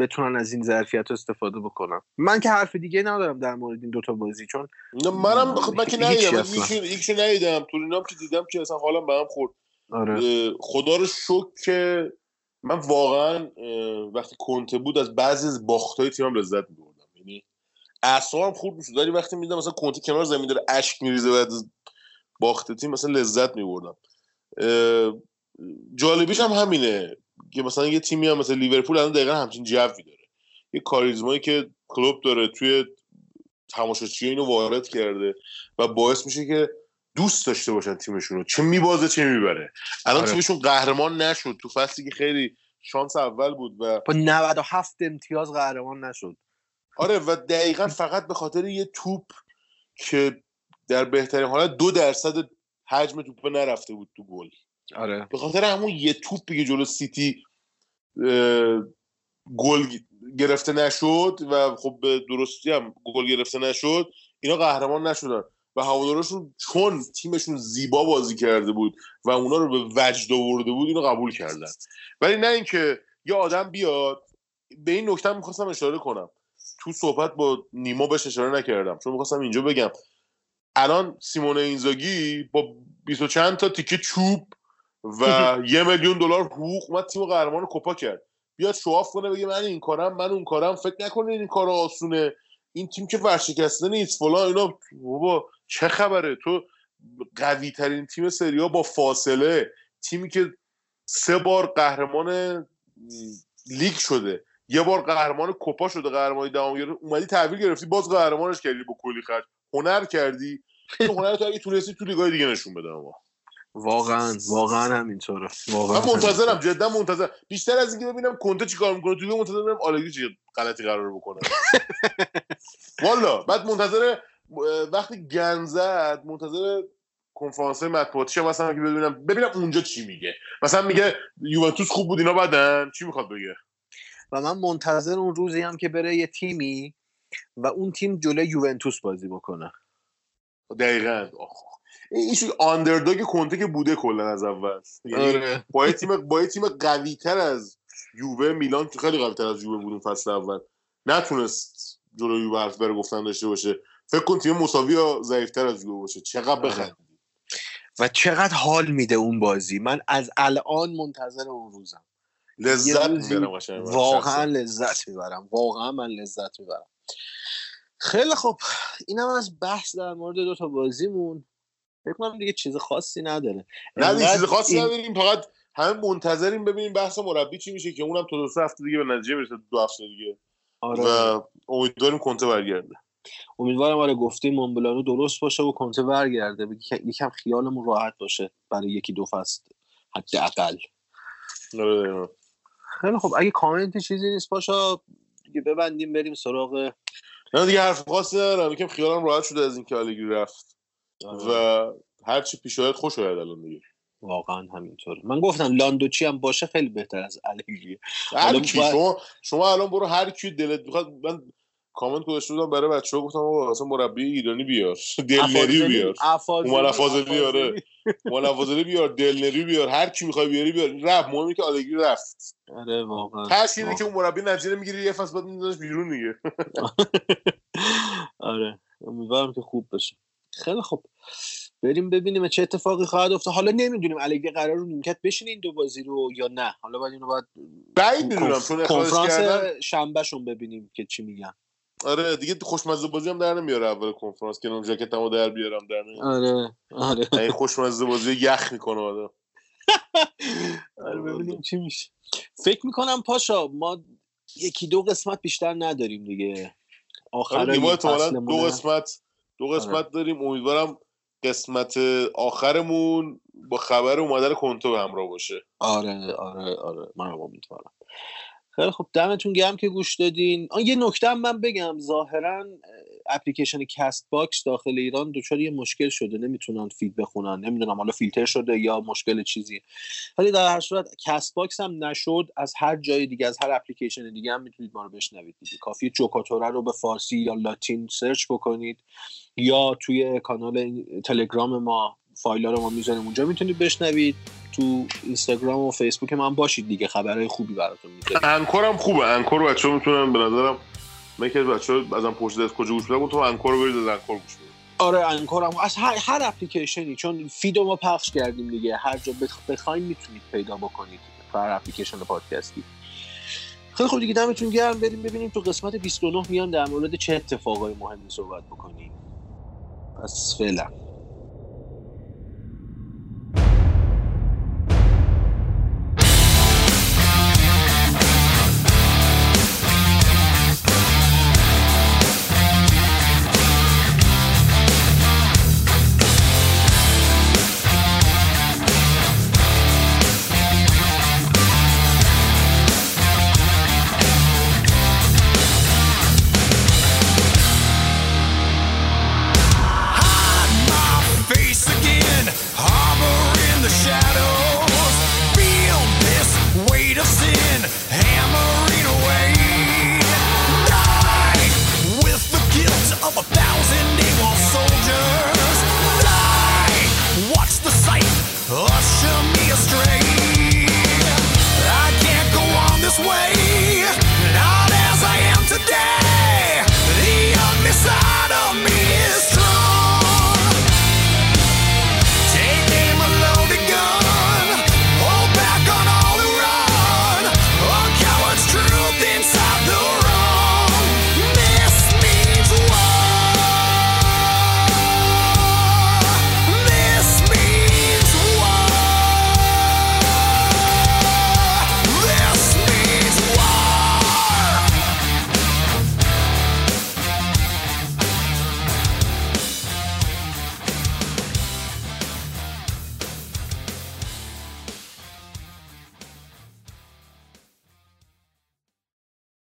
بتونن از این ظرفیت استفاده بکنن. من که حرف دیگه ندارم در مورد این دوتا بازی چون منم خب من که ندیدم. یکیشو ندیدم. تورینام که دیدم که اصلا حالا به هم خورد. آره. خدا رو شکر که من واقعا وقتی کنته بود از بعضی از باختای تیمم لذت میبردم. یعنی اعصابم خورد می‌شد ولی وقتی میدم مثلا کنته کنار زمین داره اشک میریزه بعد از باخت تیم مثلا لذت میبردم. جالبیش هم همینه که مثلا یه تیمی هم مثلا لیورپول الان دقیقا همچین جوی داره. یه کاریزمایی که کلوب داره توی تماشاچی اینو وارد کرده و باعث میشه که دوست داشته باشن تیمشون رو. چه میبازه چه می‌بره. الان آره. تیمشون قهرمان نشد. تو فصلی که خیلی شانس اول بود و با 97 امتیاز قهرمان نشد. آره و دقیقا فقط به خاطر یه توپ که در بهترین حالت دو درصد حجم توپ نرفته بود تو گل. آره. به خاطر همون یه توپی که جلو سیتی گل گرفته نشد و خب به درستی هم گل گرفته نشد اینا قهرمان نشدن. و هوادارشون چون تیمشون زیبا بازی کرده بود و اونا رو به وجد آورده بود اینو قبول کردن. ولی نه اینکه یه آدم بیاد به این نکته می‌خواستم اشاره کنم. تو صحبت با نیما بهش اشاره نکردم چون می‌خواستم اینجا بگم. الان سیمون اینزاگی با 20 چند تا تیکه چوب و یه میلیون دلار حقوق اومد تیم قهرمان کوپا کرد. بیاد شواف کنه بگه من این کارم من اون کارم فکر نکنه این کار آسونه. این تیم که ورشکسته نیست فلان اینا. بابا چه خبره؟ تو قوی ترین تیم سریا با فاصله تیمی که سه بار قهرمان لیگ شده یه بار قهرمان کوپا شده قهرمان دوام اومدی تحویل گرفتی باز قهرمانش کردی با کلی خرج. هنر کردی. هنر تو اگه تونستی تو لیگای دیگه نشون بده ما واقعا واقعا همینطوره. واقعا من منتظرم جدا منتظر. بیشتر از اینکه ببینم کنته چیکار می‌کنه تو منتظر ببینم آلگری چه غلطی قرار بکنه. والا بعد منتظر وقتی گن زد منتظر کنفرانس مطبوعاتیش مثلا که ببینم ببینم اونجا چی میگه. مثلا میگه یوونتوس خوب بود اینا بعدن چی می‌خواد بگه؟ و من منتظر اون روزی هم که بره یه تیمی و اون تیم جلوی یوونتوس بازی بکنه. دقیقا. ایش آندرداگ کنته که بوده کلا از اول. یعنی آره. با تیم با تیم قوی تر از یووه میلان که خیلی قوی تر از یووه بود اون فصل اول. نتونست جلوی یووه حرف بره گفتن داشته باشه. فکر کن تیم مساوی ضعیفتر از یووه باشه. چقدر آره. بخند و چقدر حال میده اون بازی. من از الان منتظر اون روزم. لذت می‌برم واقعا لذت می‌برم. واقعا من لذت می‌برم. خیلی خب اینم از بحث در مورد دو تا بازیمون. فکر کنم دیگه چیز خاصی نداره. نه چیز خاصی این... نداریم. فقط همه منتظریم ببینیم بحث مربی چی میشه که اونم تا دو سه هفته دیگه به نتیجه می‌رسه دو هفته دیگه. آره. و امیدواریم کنته برگرده. امیدوارم آره گفتیم مونبلانو درست باشه و کنته برگرده. یکم خیالمون راحت باشه برای یکی دو فصل حداقل. آره خیلی خب اگه کامنتی چیزی نیست پاشا دیگه ببندیم بریم سراغ نه دیگه حرف خاصی ندارم. یکم خیالم راحت شده از اینکه آلگری رفت. و هر چی پیش آید خوش آید الان دیگه. واقعا همینطوره. من گفتم لاندوچی هم باشه خیلی بهتر از الگری شما شما الان برو هر کی دلت می‌خواد. من کامنت گذاشته بودم برای بچه ها گفتم آقا اصلا مربی ایرانی بیار. دلنری بیار. اومد افاضلی آره افاضلی. بیار. دلنری بیار. هر کی می‌خوای بیاری بیار. رفت. مهمی که آلگری رفت. آره واقعا. تأثیری که اون مربی نتیجه می‌گیری یه فصل بعد میذارش بیرون دیگه. آره. امیدوارم که خوب بشه خیلی خوب. بریم ببینیم چه اتفاقی خواهد افتاد. حالا نمی‌دونیم الگری قرار رو نیمکت بشین این دو بازی رو یا نه. حالا باید اینو باید بعید می‌دونم چون کنفرانس شنبهشون ببینیم که چی میگن. آره دیگه خوشمزه بازی هم در نمیاره اول کنفرانس که اون جاکتمو در بیارم در نمیاره آره آره. این خوشمزه بازی یخ می‌کنه آدم. آره ببینیم چی میشه. فکر می‌کنم پاشا ما یکی دو قسمت بیشتر نداریم دیگه. آخر آره. دو قسمت دو قسمت داریم. امیدوارم قسمت آخرمون با خبر اومدن کنته همراه باشه. آره آره آره. من هم امیدوارم. خیلی خب دمتون گرم که گوش دادین. آن یه نکته من بگم. ظاهرا اپلیکیشن CastBox داخل ایران دچار یه مشکل شده. نمی‌تونن feed بخونن. نمی‌دونم حالا فیلتر شده یا مشکل چیزی. ولی در هر صورت CastBox هم نشد. از هر جای دیگه از هر اپلیکیشن دیگه هم می‌تونید ما رو بشنوید دیگه. کافی جوکاتوره رو به فارسی یا لاتین search بکنید یا توی کانال تلگرام ما فایل رو ما می‌ذاریم اونجا. می‌تونید بشنوید تو اینستاگرام و فیسبوک من باشید دیگه. خبرهای خوبی براتون می‌ذاریم Anchor هم خوبه. Anchor بچه ها می‌تونن به نظرم من که بچه ها ازم پرسید از کجا گوش بدم تو Anchor رو برید از Anchor گوش بدید. آره Anchor هم. از هر, هر اپلیکیشنی چون feed و ما پخش کردیم دیگه. هر جا بخ... بخواین می‌تونید پیدا بکنید هر اپلیکیشن پادکستی. خیلی خوب دیگه. دمتون گرم. بریم ببینیم تو قسمت 29 میان در مورد چه اتفاقای مهمی صحبت بکنیم. پس فعلا.